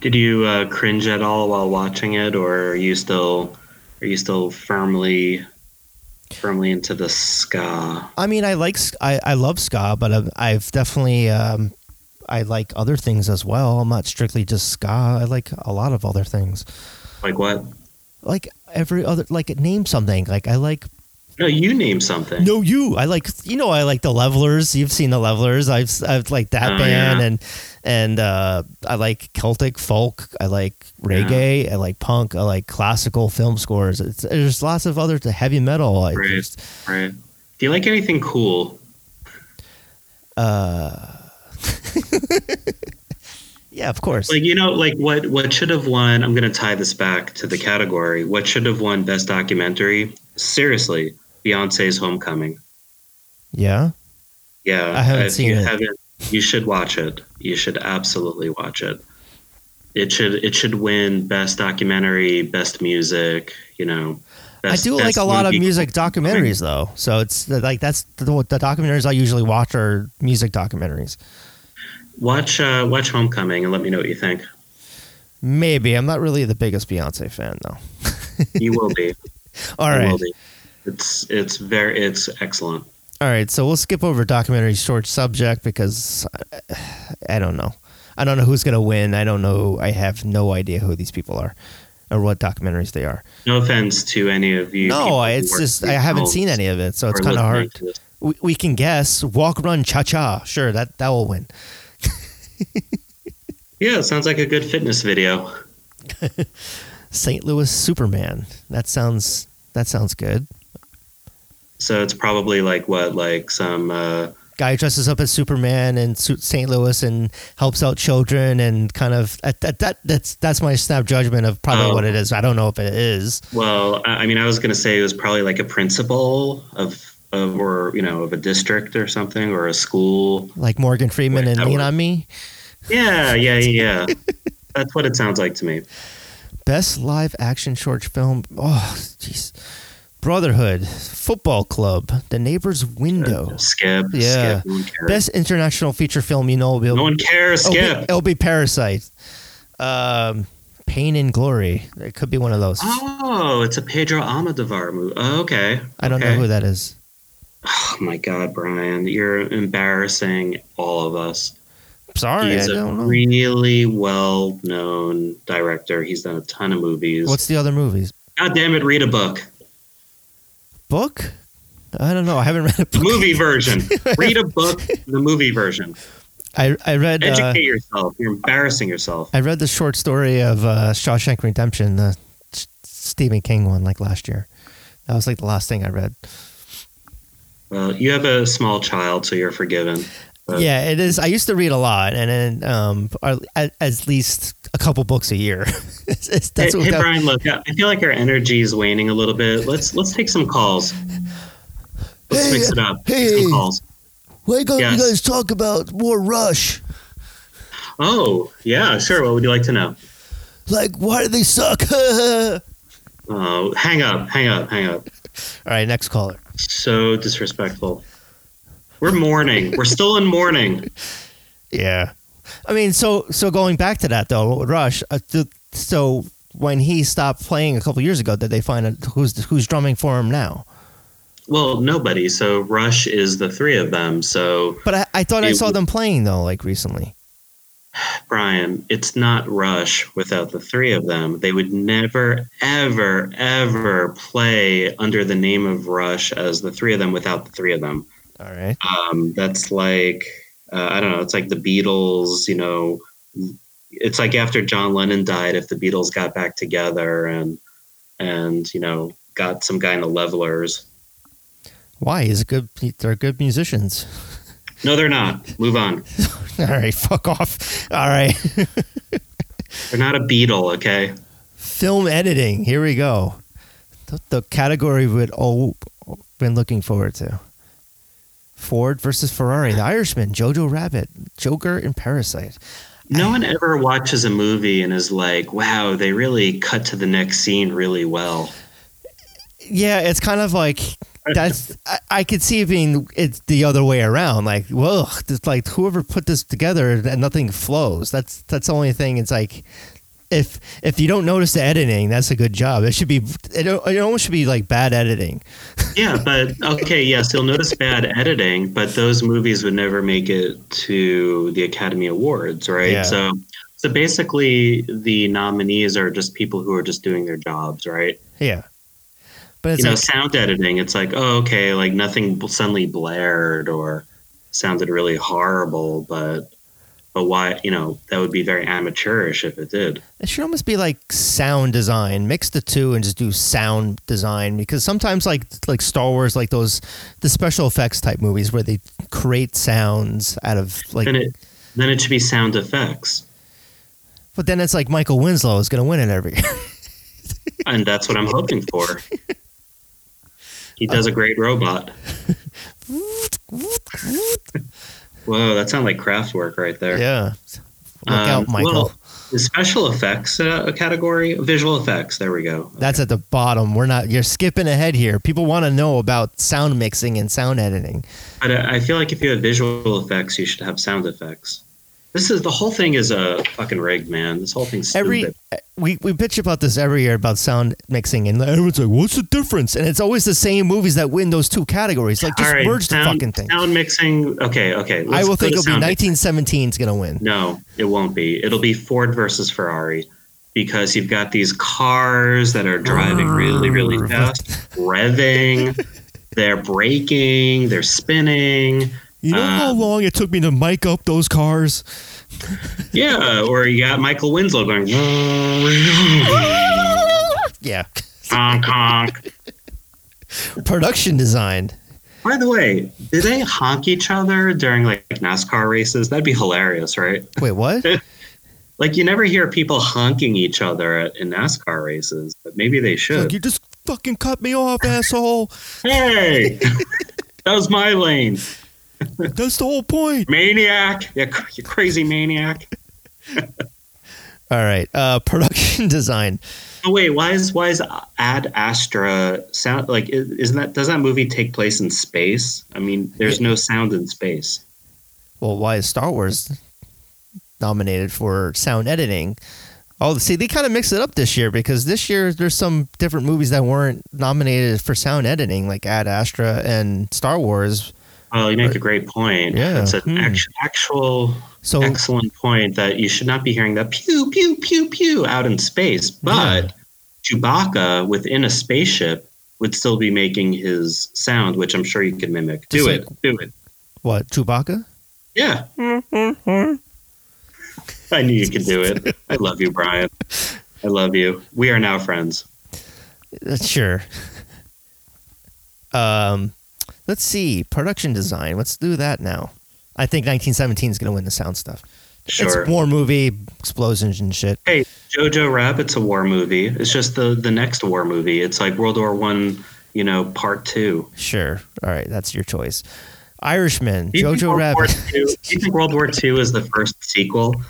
Did you uh, cringe at all while watching it, or are you still are you still firmly firmly into the ska? i mean i like I, I love ska but I've, I've definitely um i like other things as well. I'm not strictly just ska. I like a lot of other things. Like what? like every other like name something. Like i like No, you name something. No, you. I like you know I like the Levellers. You've seen the Levellers. I've I've like that Oh, band yeah. and and uh, I like Celtic folk. I like reggae. I like punk. I like classical film scores. It's, there's lots of other heavy metal. Right. just, Right. Do you like anything cool? uh, yeah, of course. Like you know, like what what should have won? I'm going to tie this back to the category. What should have won best documentary? Seriously, Beyonce's Homecoming. yeah, Yeah, I haven't if seen you it. Haven't, you should watch it. You should absolutely watch it. It should it should win best documentary, best music. You know, best, I do like a lot of music documentaries though. So it's like that's the, the documentaries I usually watch are music documentaries. Watch uh, watch Homecoming and let me know what you think. Maybe I'm not really the biggest Beyonce fan though. You will be. All right. It's it's very it's excellent. All right, so we'll skip over documentary short subject because I, I don't know. I don't know who's going to win. I don't know. I have no idea who these people are or what documentaries they are. No offense to any of you. No, it's just I haven't seen any of it, so it's kind of hard. We, we can guess. Walk, run, cha cha. Sure, that that will win. Yeah, it sounds like a good fitness video. St. Louis Superman. That sounds that sounds good. So it's probably like what, like some uh, Guy dresses up as Superman in Su- St. Louis and helps out children and kind of that, that, that that's that's my snap judgment of probably Oh. what it is. I don't know if it is. Well, I mean, I was going to say it was probably like a principal of, of, or you know, of a district or something, or a school. like Morgan Freeman and Lean on Me. Yeah, yeah, yeah. That's what it sounds like to me. Best live action short film. Oh, jeez. Brotherhood, Football Club, The Neighbor's Window. Skip. Yeah. Skip. No. Best international feature film. You know, will no one cares. be, Skip. it'll be Parasite. Um, Pain and Glory. It could be one of those. Oh, it's a Pedro Almodovar movie. Oh, okay. I don't okay. know who that is. Oh my God, Brian, you're embarrassing all of us. Sorry, I He's a really well-known director. He's done a ton of movies. What's the other movies? God damn it, read a book. Book? I don't know. I haven't read a book. Movie version. read a book, the movie version. I I read. Uh, Educate yourself. You're embarrassing yourself. I read the short story of uh, Shawshank Redemption, the Stephen King one, like last year. That was like the last thing I read. Well, you have a small child, so you're forgiven. But- yeah, it is. I used to read a lot, and then um, at, at least a couple books a year. It's- it's- that's hey, what hey, that- Brian, look, I I feel like our energy is waning a little bit. Let's let's take some calls. Let's Hey, mix it up. Take hey. some calls. Why don't Yes. you guys talk about more Rush? Oh, yeah, sure. What would you like to know? Like, why do they suck? Oh, hang up, hang up, hang up. right, next caller. So disrespectful. We're mourning. We're still in mourning. Yeah, I mean, so so going back to that though, Rush, uh, th- so when he stopped playing a couple years ago, did they find out who's who's drumming for him now? Well, nobody. So Rush is the three of them. So But I, I thought I saw them playing though, like recently. Brian, it's not Rush without the three of them. They would never, ever, ever play under the name of Rush as the three of them without the three of them. All right. Um, that's like, uh, I don't know, it's like the Beatles, you know, it's like after John Lennon died, if the Beatles got back together and, and, you know, got some guy in the levellers. Why? A good. They're good musicians. No, they're not. Move on. All right, fuck off. All right. They're not a Beatle, okay? Film editing. Here we go. The, the category we'd all been looking forward to. Ford versus Ferrari, The Irishman, Jojo Rabbit, Joker, and Parasite. No one ever watches a movie and is like, wow, they really cut to the next scene really well. Yeah, it's kind of like that's. I, I could see it being it's the other way around. Like, whoa, it's like whoever put this together and nothing flows. That's that's the only thing. It's like if if you don't notice the editing, that's a good job. It should be it, it almost should be like bad editing. Yeah, but okay, yes, you'll notice bad editing, but those movies would never make it to the Academy Awards, right? Yeah. So so basically the nominees are just people who are just doing their jobs, right? Yeah, but it's you know, like, sound editing, it's like, oh, okay, like nothing suddenly blared or sounded really horrible, but but why, you know, that would be very amateurish if it did. It should almost be like sound design. Mix the two and just do sound design because sometimes like like Star Wars, like those the special effects type movies where they create sounds out of like. Then it then it should be sound effects. But then it's like Michael Winslow is going to win it every year. And that's what I'm hoping for. He does a great robot. Whoa, that sounded like Kraftwerk right there. yeah. Look Um, out, Michael. well, the special effects uh, category, visual effects. There we go. That's at the bottom. We're not. You're skipping ahead here. People want to know about sound mixing and sound editing. But uh, I feel like if you have visual effects, you should have sound effects. This is the whole thing is a fucking rigged, man. This whole thing's stupid. Every we we bitch about this every year about sound mixing, and everyone's like, "What's the difference?" And it's always the same movies that win those two categories. Like, just All right, merge sound, the fucking thing. Sound mixing. Okay, okay. I will think it'll be 1917 is gonna win. No, it won't be. It'll be Ford versus Ferrari because you've got these cars that are driving really, really fast, revving. They're braking. They're spinning. You know how Um, long it took me to mic up those cars? Yeah, or you got Michael Winslow going Yeah. honk honk. Production design. By the way, do they honk each other during like NASCAR races? That'd be hilarious, right? Wait, what? Like you never hear people honking each other at, in NASCAR races, but maybe they Like, should. you just fucking cut me off, asshole. Hey, that was my lane, That's the whole point. maniac! You, you crazy maniac! All right. Uh, production design. Oh wait, why is why is Ad Astra sound like? Isn't that does that movie take place in space? I mean, there's no sound in space. Well, why is Star Wars nominated for sound editing? Oh, see, they kind of mix it up this year because this year there's some different movies that weren't nominated for sound editing, like Ad Astra and Star Wars. Oh, you make a great point. Yeah. it's an Hmm. act- actual So, excellent point that you should not be hearing that pew pew pew pew out in space, but Chewbacca within a spaceship would still be making his sound, which I'm sure you could mimic. Do Just it, do it. what, Chewbacca? Yeah. I knew you could do it. I love you, Brian. I love you. We are now friends. Uh, Sure. Um, let's see. Production design. Let's do that now. I think 1917 is going to win the sound stuff. Sure. It's war movie, explosions and shit. Hey, Jojo Rabbit's a war movie. It's just the the next war movie. It's like World War One, you know, part two. Sure. All right, that's your choice. Irishman, Do Jojo World Rabbit. II do you think World War Two is the first sequel?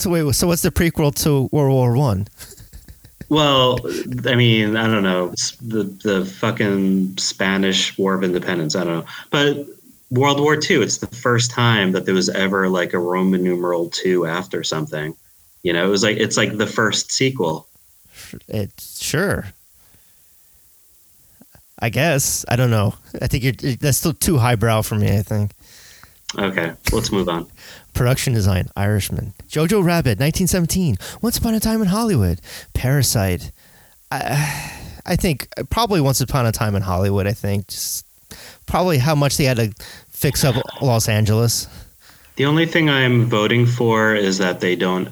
So wait, so what's the prequel to World War One? Well, I mean, I don't know. It's the the fucking Spanish War of Independence. I don't know, but World War Two. It's the first time that there was ever like a Roman numeral two after something. You know, it was like it's like the first sequel. It's sure. I guess I don't know. I think you're that's still too highbrow for me. I think. Okay, let's move on. Production design, Irishman. Jojo Rabbit, 1917. Once Upon a Time in Hollywood. Parasite. I, I think uh, probably Once Upon a Time in Hollywood. I think just probably how much they had to fix up Los Angeles. The only thing I'm voting for is that they don't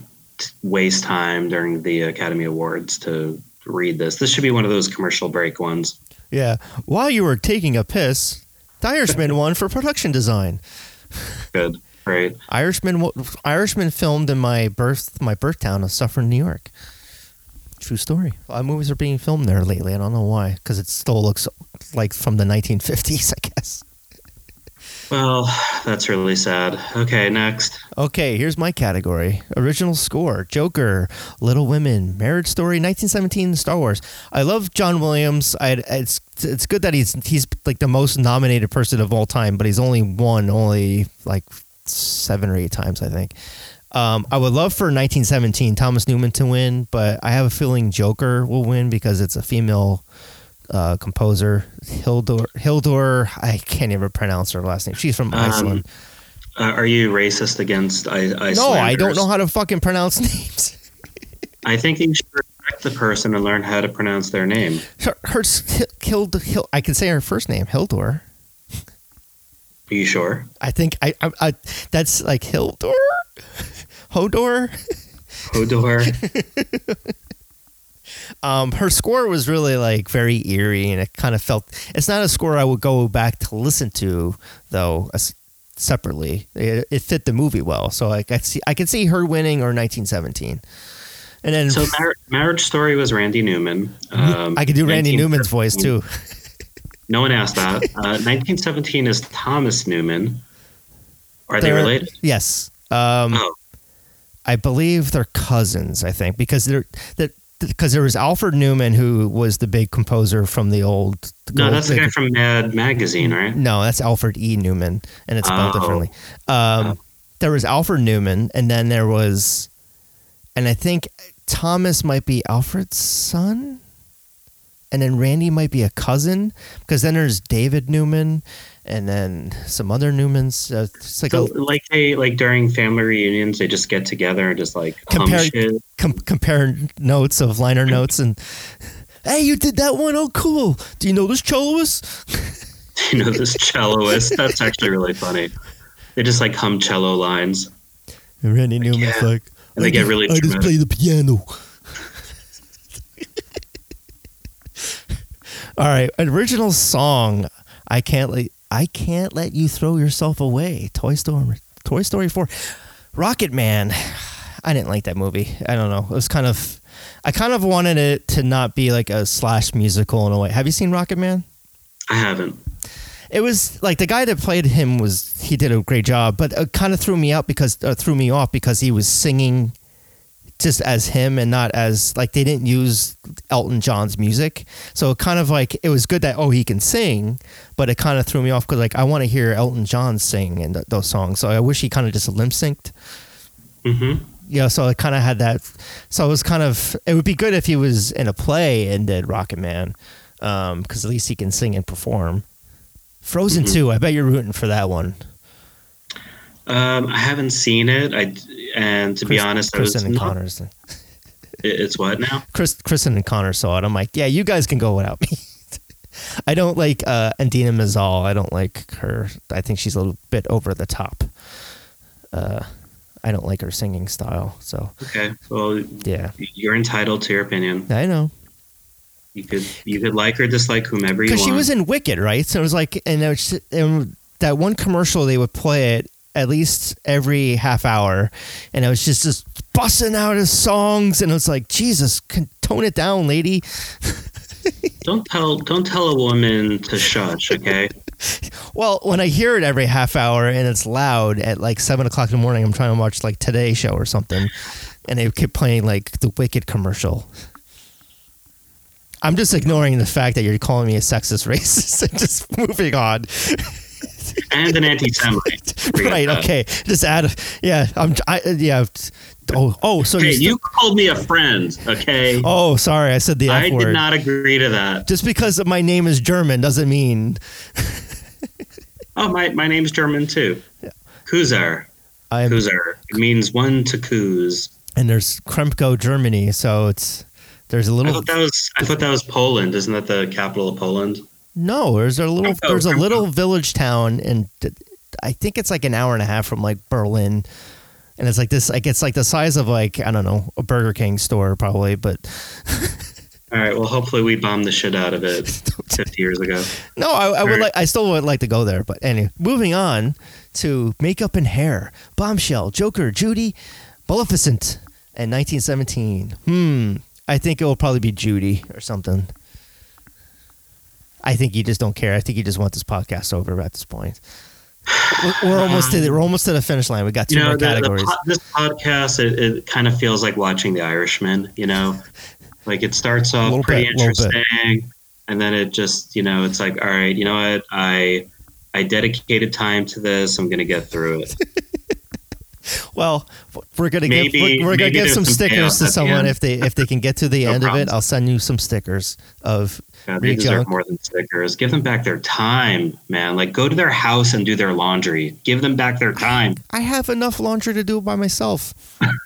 waste time during the Academy Awards to read this. This should be one of those commercial break ones. Yeah. While you were taking a piss, the Irishman won for production design. Good. Great. Irishman Irishman filmed in my birth my birth town of Suffern, New York. True story. A lot of movies are being filmed there lately. I don't know why, because it still looks like from the 1950s, I guess. Well, that's really sad. Okay, next. Okay, here's my category: original score, Joker, Little Women, Marriage Story, 1917, Star Wars. I love John Williams. I it's it's good that he's he's like the most nominated person of all time, but he's only won only like seven or eight times, I think. Um, I would love for 1917 Thomas Newman to win, but I have a feeling Joker will win because it's a female uh, composer Hildur Hildur. I can't even pronounce her last name. She's from Um, Iceland. Uh, are you racist against I- Icelanders? no, I don't know how to fucking pronounce names. I think you should respect the person and learn how to pronounce their name. Her, her Hild, Hild, I can say her first name, Hildur. Are you sure? I think I, I, I that's like Hildur, Hodor. Hodor. Um, her score was really like very eerie, and it kind of felt. It's not a score I would go back to listen to, though. as- Separately, it, it fit the movie well, so like I could see I could see her winning or 1917, and then so, Mar- Marriage Story was Randy Newman. Um, I could do Randy Newman's voice too. No one asked that. Uh, 1917 is Thomas Newman. Are they They're- related? Yes, um, Oh, I believe they're cousins. I think because they're that because there was Alfred Newman who was the big composer from the old. no, that's the the- guy from Mad Magazine, right? No, that's Alfred E. Newman, and it's spelled Oh. differently. Um, Oh. There was Alfred Newman, and then there was, and I think Thomas might be Alfred's son, and then Randy might be a cousin, because then there's David Newman, and then some other Newmans. Uh, it's like So, a like they like during family reunions, they just get together and just like Compare- com- compare notes of liner notes, and hey, you did that one. Oh, cool. Do you know this celloist? Do you know, this celloist. That's actually really funny. They just like hum cello lines. And Randy Newman's Yeah. like, And they I get really I just play the piano. All right, original song. I can't let I can't let you throw yourself away. Toy Story, Toy Story Four, Rocket Man. I didn't like that movie. I don't know. It was kind of. I kind of wanted it to not be like a slash musical in a way. Have you seen Rocket Man? I haven't. It was like the guy that played him was he did a great job, but it kind of threw me out because uh, threw me off because he was singing just as him and not as like they didn't use Elton John's music. So it kind of like it was good that oh he can sing, but it kind of threw me off because like I want to hear Elton John sing in th- those songs. So I wish he kind of just limp synced. hmm You know, so it kind of had that. So it was kind of it would be good if he was in a play and did Rocket Man, because at least he can sing and perform. Frozen Mhm. two, I bet you're rooting for that one. Um, I haven't seen it. I and to be honest, Kristen and not- Connors. It's what now? Chris, Kristen and Connor saw it. I'm like, yeah, you guys can go without me. I don't like uh, Idina Menzel. I don't like her. I think she's a little bit over the top. Uh, I don't like her singing style. So Okay. Well, yeah, you're entitled to your opinion. I know You could you could like or dislike whomever you want. because she was in Wicked, right? So it was like, and, it was, and that one commercial they would play it at least every half hour, and I was just just busting out his songs, and it was like, Jesus, can, tone it down, lady. Don't tell don't tell a woman to shush. Okay. Well, when I hear it every half hour and it's loud at like seven o'clock in the morning, I'm trying to watch like Today Show or something, and they keep playing like the Wicked commercial. I'm just ignoring the fact that you're calling me a sexist racist and just moving on. and an anti-Semite. Right? that. Okay. Just add. Yeah. I'm. I, yeah. Oh. Oh. So Hey, you. called me a friend. Okay. oh, sorry. I said the F I word. did not agree to that. Just because my name is German doesn't mean. Oh, my my name's German too. Kuzer. I'm, Kuzer. It means one to coos. and there's Kremko, Germany. So it's there's a little I thought that was I thought that was Poland. Isn't that the capital of Poland? No. There's a little there's a little village town, and I think it's like an hour and a half from like Berlin. And it's like this, like it's like the size of like I don't know a Burger King store probably, but All right. Well, hopefully we bombed the shit out of it 50 years ago. No, I, I would Right. like. I still would like to go there, but anyway, moving on to makeup and hair. Bombshell, Joker, Judy, Maleficent, and 1917. Hmm. I think it will probably be Judy or something. I think you just don't care. I think you just want this podcast over at this point. We're, we're um, almost to the, we're almost to the finish line. We got two You know, more the, the categories. po- this podcast it, it kind of feels like watching The Irishman. You know, like it starts off pretty bit. interesting, and then it just you know it's like all right, you know what I. I dedicated time to this. I'm going to get through it. Well, we're gonna Maybe- give we're, we're gonna give some some stickers to someone if they if they can get to the No end of it. I'll send you some stickers of God, they deserve junk. more than stickers. Give them back their time, man. Like go to their house and do their laundry. Give them back their time. I have enough laundry to do by myself,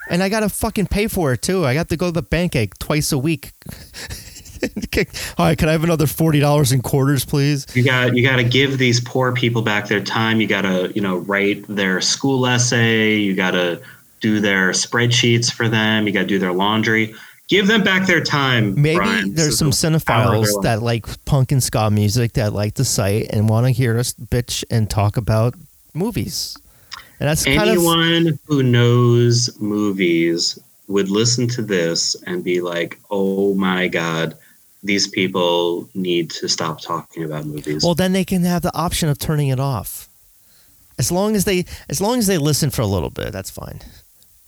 and I gotta fucking pay for it too. I got to go to the bank like twice a week. All right, can I have another forty dollars in quarters, please? You got you got to give these poor people back their time. You got to you know write their school essay. You got to do their spreadsheets for them. You got to do their laundry. Give them back their time. Maybe Brian. there's This some cinephiles that like punk and ska music that like the site and want to hear us bitch and talk about movies, and that's kind of Anyone who knows movies would listen to this and be like, "Oh my god, these people need to stop talking about movies." well. Then they can have the option of turning it off, as long as they as long as they listen for a little bit. That's fine.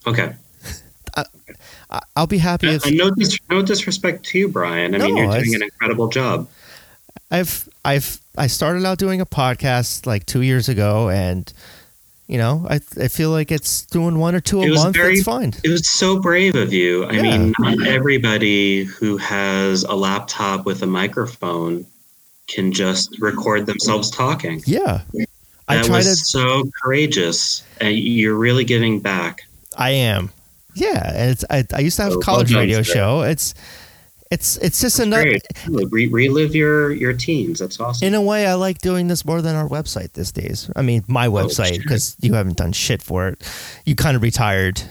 okay. I, I'll be happy uh, if And no, dis- no disrespect to you, Brian. I mean, you're doing an incredible job. I've I've I started out doing a podcast like two years ago, and you know I I feel like it's doing one or two a month. very- That's fine. It was so brave of you. I Yeah. mean, not everybody who has a laptop with a microphone can just record themselves talking. Yeah, I That try was to. so courageous, and you're really giving back. I am. Yeah, and it's I, I used to have a college radio show. It's it's it's just another. Great. Re- relive your your teens. That's awesome. In a way, I like doing this more than our website these days. I mean, my website Oh, sure. because you haven't done shit for it. You kind of retired.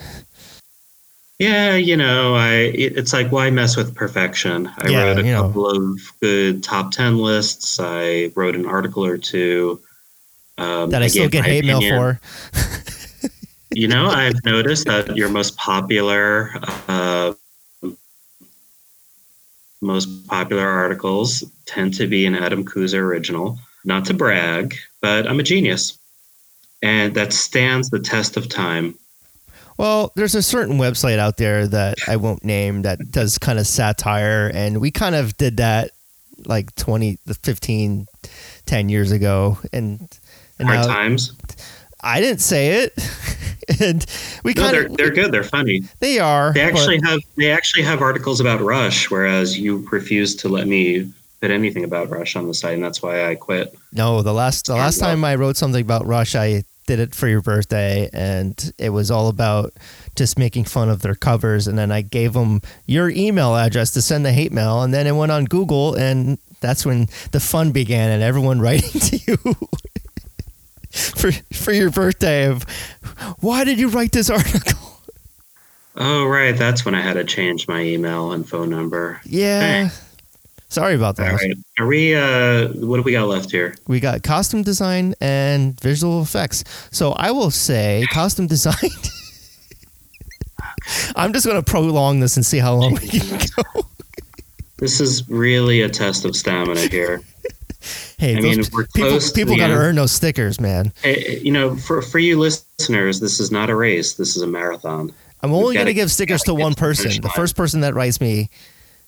Yeah, you know, I it- it's like why mess with perfection? I Yeah, wrote a you know. couple of good top ten lists. I wrote an article or two. Um, That I, still get hate mail for. You know, I've noticed that your most popular, uh, most popular articles tend to be an Adam Kuzer original. Not to brag, but I'm a genius, and that stands the test of time. Well, there's a certain website out there that I won't name that does kind of satire, and we kind of did that like 20, 15, 10 years ago, and, and Hard now times. I didn't say it, and we No, kind they're of they're good. They're funny. they are. They but- actually have they actually have articles about Rush, whereas you refused to let me put anything about Rush on the site, and that's why I quit. No, the last the last time I wrote something about Rush, I did it for your birthday, and it was all about just making fun of their covers. And then I gave them your email address to send the hate mail, and then it went on Google, and that's when the fun began, and everyone writing to you for for your birthday of why did you write this article? Oh right, that's when I had to change my email and phone number. Yeah, sorry about that. right, are we? Uh, what do we got left here? We got costume design and visual effects. So I will say costume design. I'm just going to prolong this and see how long we can go. This is really a test of stamina here. Hey, I mean, we're people, people got to earn those stickers, man. You know, for for you listeners, this is not a race. This is a marathon. I'm only going to give stickers to one the person. The first person that writes me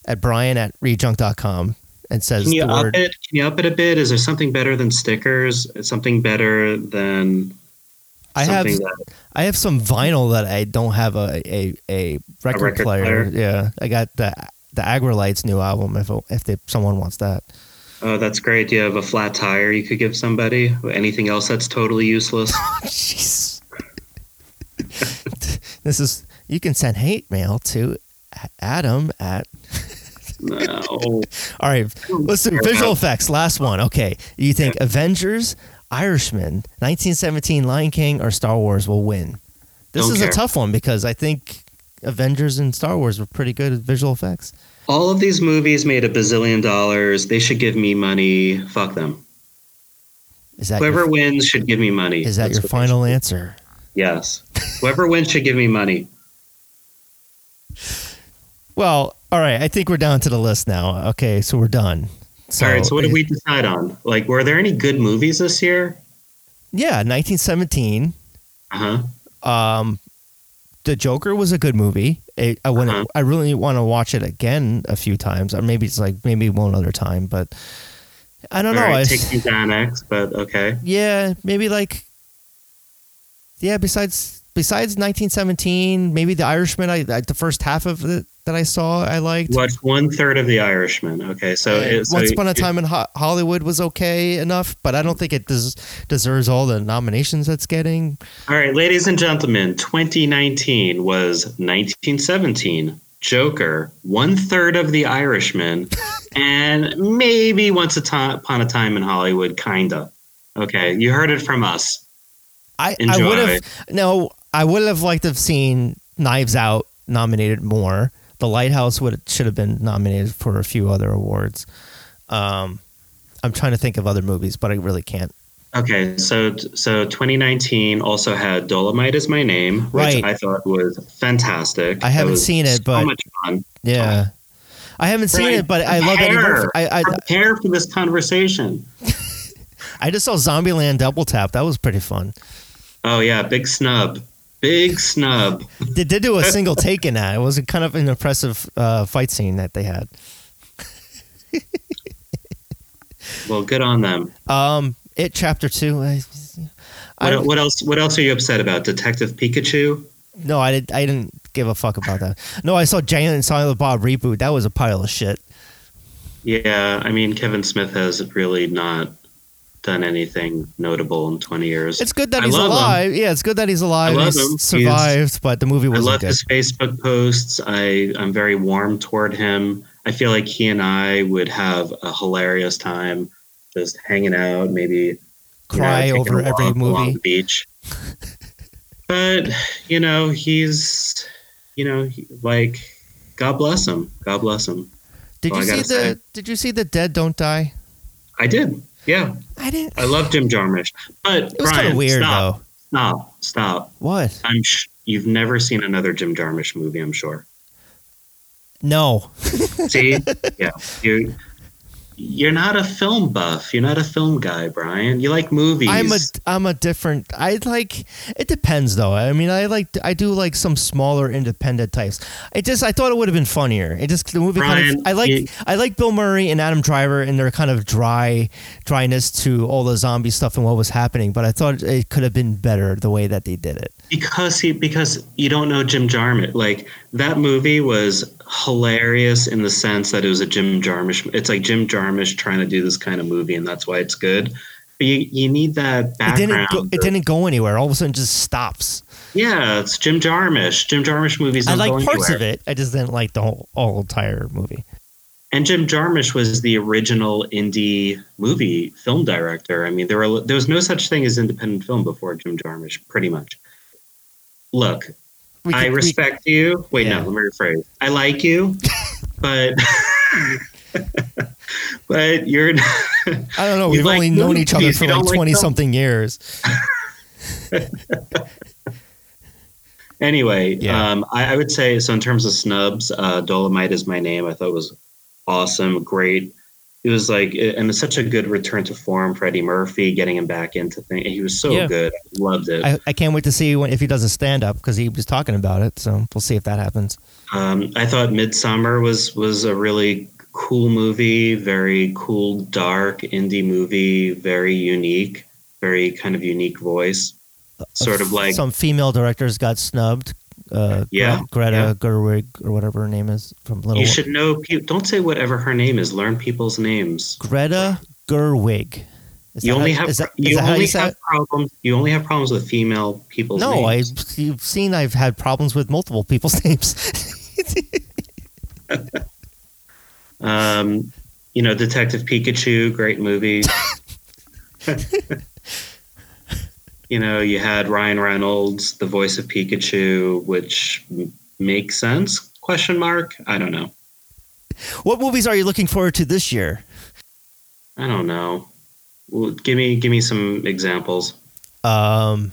at brian at rejunk.com and says Can you the up word. it? Can you up it a bit? Is there something better than stickers? Something better than I have that I have some vinyl that I don't have a a, a record, record player. player? Yeah, I got the the Aggrolites new album if if they, someone wants that. Oh, that's great. Do you have a flat tire you could give somebody? Anything else that's totally useless? Oh, jeez. this is you can send hate mail to Adam at no. All right. Listen, visual effects. Last one. Okay. You think Avengers, Irishman, 1917, Lion King, or Star Wars will win? This Don't is care. a tough one because I think Avengers and Star Wars were pretty good at visual effects. All of these movies made a bazillion dollars. They should give me money. Fuck them. Is that Whoever your, wins should give me money. is that That's your final answer? Yes. Whoever wins should give me money. Well, all right. I think we're down to the list now. Okay, so we're done. So, All right. So what did we decide on? Like, were there any good movies this year? Yeah, 1917. Uh huh. Um, the Joker was a good movie. It, I want. Uh-huh. I really want to watch it again a few times, or maybe it's like maybe one other time. But I don't All know. right. I- Take Xanax, but okay. yeah, maybe like yeah. Besides besides 1917, maybe The Irishman. I, I the first half of it that I saw, I liked. Watched one third of The Irishman. Okay. So, it, so Once Upon a it- Time in Ho- Hollywood was okay enough, but I don't think it des- deserves all the nominations it's getting. All right, ladies and gentlemen, 2019 was 1917, Joker, one third of The Irishman, and maybe Once a Upon a Time in Hollywood, kinda. Okay, you heard it from us. I, I would have no, I would have liked to have seen Knives Out nominated more. The Lighthouse would should have been nominated for a few other awards. Um, I'm trying to think of other movies, but I really can't. Okay, so so 2019 also had Dolemite is my name, which Right. I thought was fantastic. I haven't seen it, so but- much fun. Yeah, I haven't seen it, but I love prepare. Murphy. I, I Prepare for this conversation. I just saw Zombieland Double Tap. That was pretty fun. Oh yeah, big snub, big snub. They did do a single take in that. It was a kind of an impressive uh, fight scene that they had. Well, good on them. Um, it chapter two. I, I, What, what else? What else are you upset about? Detective Pikachu? No, I didn't. I didn't give a fuck about that. No, I saw Jay and Silent Bob reboot. That was a pile of shit. Yeah, I mean Kevin Smith has really not done anything notable in 20 years. It's good that I he's love him. alive. Yeah, it's good that he's alive. I love He's him. survived, but the movie wasn't love good. his Facebook posts. I I'm very warm toward him. I feel like he and I would have a hilarious time just hanging out, maybe you know, Cry over every walk along movie. the beach. but you know, he's you know, he, like God bless him. God bless him. Did all you see the? say. Did you see the Dead Don't Die? I did. Yeah, I didn't. I love Jim Jarmusch. But It was kind Brian, of weird stop, though. Stop, stop. What? I'm sh- you've never seen another Jim Jarmusch movie, I'm sure. No. See? yeah. You you're not a film buff. You're not a film guy, Brian. You like movies. I'm a I'm a different. I like. It depends though. I mean, I like. I do like some smaller independent types. It just. I thought it would have been funnier. It just the movie kind of. I like. you- I like Bill Murray and Adam Driver and their kind of dry dryness to all the zombie stuff and what was happening. But I thought it could have been better the way that they did it. because he because you don't know Jim Jarmusch. Like that movie was hilarious in the sense that it was a Jim Jarmusch. It's like Jim Jarmusch trying to do this kind of movie, and that's why it's good. But you, you need that It background. didn't. Go, it didn't go anywhere. All of a sudden, it just stops. Yeah, it's Jim Jarmusch. Jim Jarmusch movies. I like go parts anywhere. of it. I just didn't like the whole, whole entire movie. And Jim Jarmusch was the original indie movie film director. I mean, there were there was no such thing as independent film before Jim Jarmusch, pretty much. Look, We I could- we- respect you. Wait, Yeah. no, let me rephrase. I like you, but but you're. I don't know. We've like only known each other for like like twenty film. something years. Anyway, Yeah. um, I, I would say so. In terms of snubs, uh, Dolemite is my name. I thought it was awesome, great. It was like, and it's such a good return to form. Eddie Murphy getting him back into things. He was so Yeah. good. Loved it. I, I can't wait to see when, if he does a stand up because he was talking about it. So we'll see if that happens. Um, I thought Midsommar was was a really cool movie, very cool, dark indie movie, very unique, very kind of unique voice. Sort of like some female directors got snubbed. Uh, Yeah, Greta yeah. Gerwig or whatever her name is from Little. You should know. Don't say whatever her name is. Learn people's names. Greta Gerwig. You only how- have is that- you is only you have it? problems. You only have problems with female people's No, I names. you've seen I've had problems with multiple people's names. Um, you know, Detective Pikachu, great movie. you know, you had Ryan Reynolds, the voice of Pikachu, which m- makes sense? Question mark. I don't know. what movies are you looking forward to this year? I don't know. Well, give me give me some examples. Um,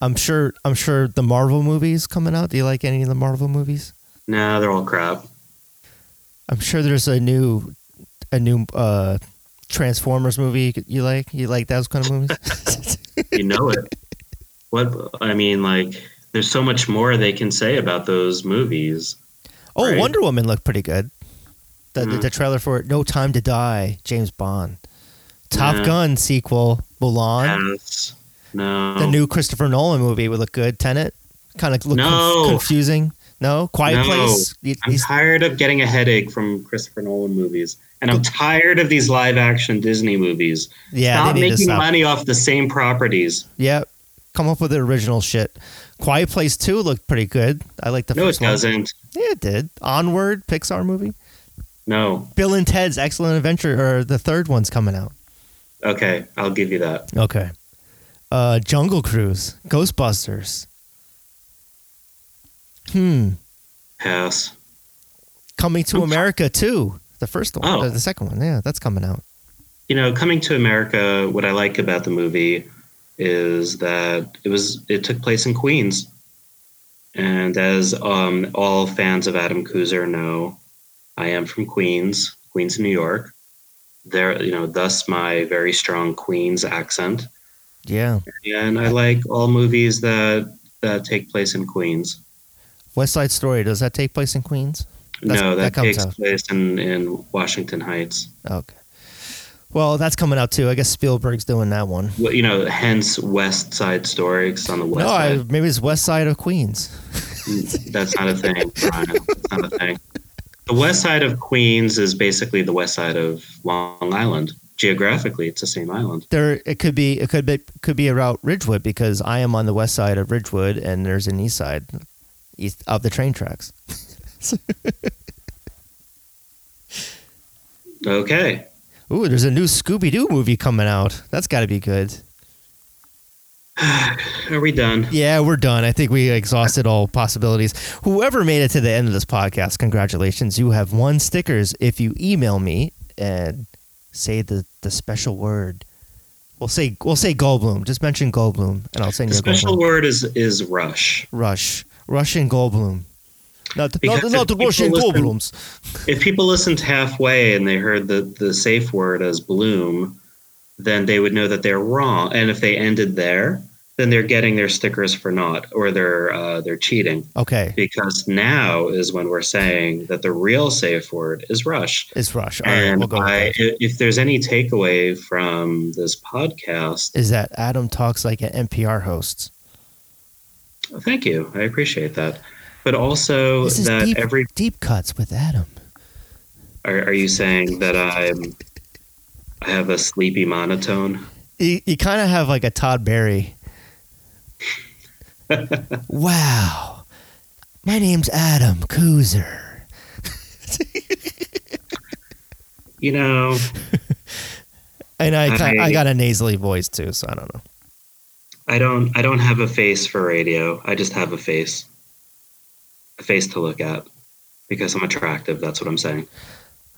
I'm sure I'm sure the Marvel movies coming out. Do you like any of the Marvel movies? Nah, they're all crap. I'm sure there's a new a new uh Transformers movie you like. You like those kind of movies? You know it. What I mean, like, there's so much more they can say about those movies. oh, Right. Wonder Woman looked pretty good. The, the, Mhm. the trailer for it, No Time to Die, James Bond. Top Yeah. Gun sequel, Mulan. Yes. No. The new Christopher Nolan movie would look good. Tenet, kind of look conf- confusing. No, Quiet No. Place. You- I'm he's- tired of getting a headache from Christopher Nolan movies. And I'm tired of these live action Disney movies. yeah, stop making stop. money off the same properties. Yep. come up with the original shit. Quiet Place Two looked pretty good. I like the no, it first one. doesn't. Yeah, it did. Onward, Pixar movie. No. Bill and Ted's Excellent Adventure, or the third one's coming out. Okay, I'll give you that. Okay. Uh, Jungle Cruise, Ghostbusters. Hmm. Pass. Coming to America too. The first one, Oh. the, the second one. Yeah, that's coming out. You know, coming to America, what I like about the movie is that it was it took place in Queens. And as um, all fans of Adam Kuzer know, I am from Queens, Queens, New York. There, you know, thus my very strong Queens accent. Yeah. And I like all movies that that take place in Queens. West Side Story. Does that take place in Queens? That's- no, that that, takes out. place in, in Washington Heights. Okay. Well, that's coming out too. I guess Spielberg's doing that one. Well, you know, hence West Side Story. It's on the west no, I, maybe it's West Side of Queens. Mm, that's not a thing, Brian. That's not a thing. The west side of Queens is basically the west side of Long Island. Geographically, it's the same island. There, it could be, it could be, could be around Ridgewood because I am on the west side of Ridgewood, and there's an east side, east of the train tracks. Okay. Ooh, there's a new Scooby Doo movie coming out. That's got to be good. Are we done? Yeah, we're done. I think we exhausted all possibilities. Whoever made it to the end of this podcast, congratulations. You have won stickers if you email me and say the, the special word. We'll say we'll say Goldblum. Just mention Goldblum, and I'll send The you a special Goldblum. word is is rush. Rush, Russian Goldblum. Not not, not if the people Russian listen- Goldblums. If people listened halfway and they heard the, the safe word as bloom, then they would know that they're wrong. And if they ended there, then they're getting their stickers for naught or they're uh, they're cheating. Okay, Because now is when we're saying that the real safe word is rush. Is Rush. All right, and we'll go I, if there's any takeaway from this podcast, Is that Adam talks like an NPR host? thank you. I appreciate that. But also that deep, every deep cuts with Adam. are, are you saying that I'm I have a sleepy monotone? You, you kind of have like a Todd Barry. wow. My name's Adam Kuzer. You know, And I, I I- got a nasally voice too, so I don't know. I don't I don't have a face for radio. I just have a face. A face to look at. Because I'm attractive, that's what I'm saying.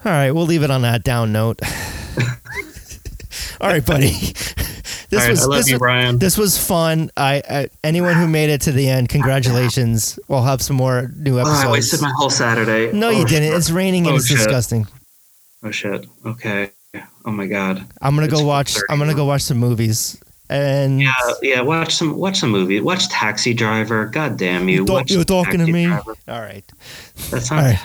All right, we'll leave it on that down note. All right, buddy. This right, was I love this, you, was- Brian. this was fun. I, I anyone who made it to the end, congratulations. We'll have some more new Oh, episodes. I wasted my whole Saturday. no, Oh, you didn't. It's raining and Oh, it's shit. disgusting. Oh shit. Okay. Oh my god. I'm gonna It's go watch. I'm gonna go watch some movies. And Yeah, yeah. Watch some. Watch some movie. Watch Taxi Driver. God damn you. You talk- Watch you're talking to me. Driver. all right, That's all not. right.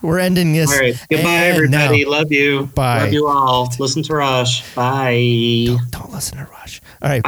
We're ending this. All right. Goodbye, And now- everybody. Love you. Bye. Love you all. Listen to Rush. Bye. Don't listen to Rush. All right.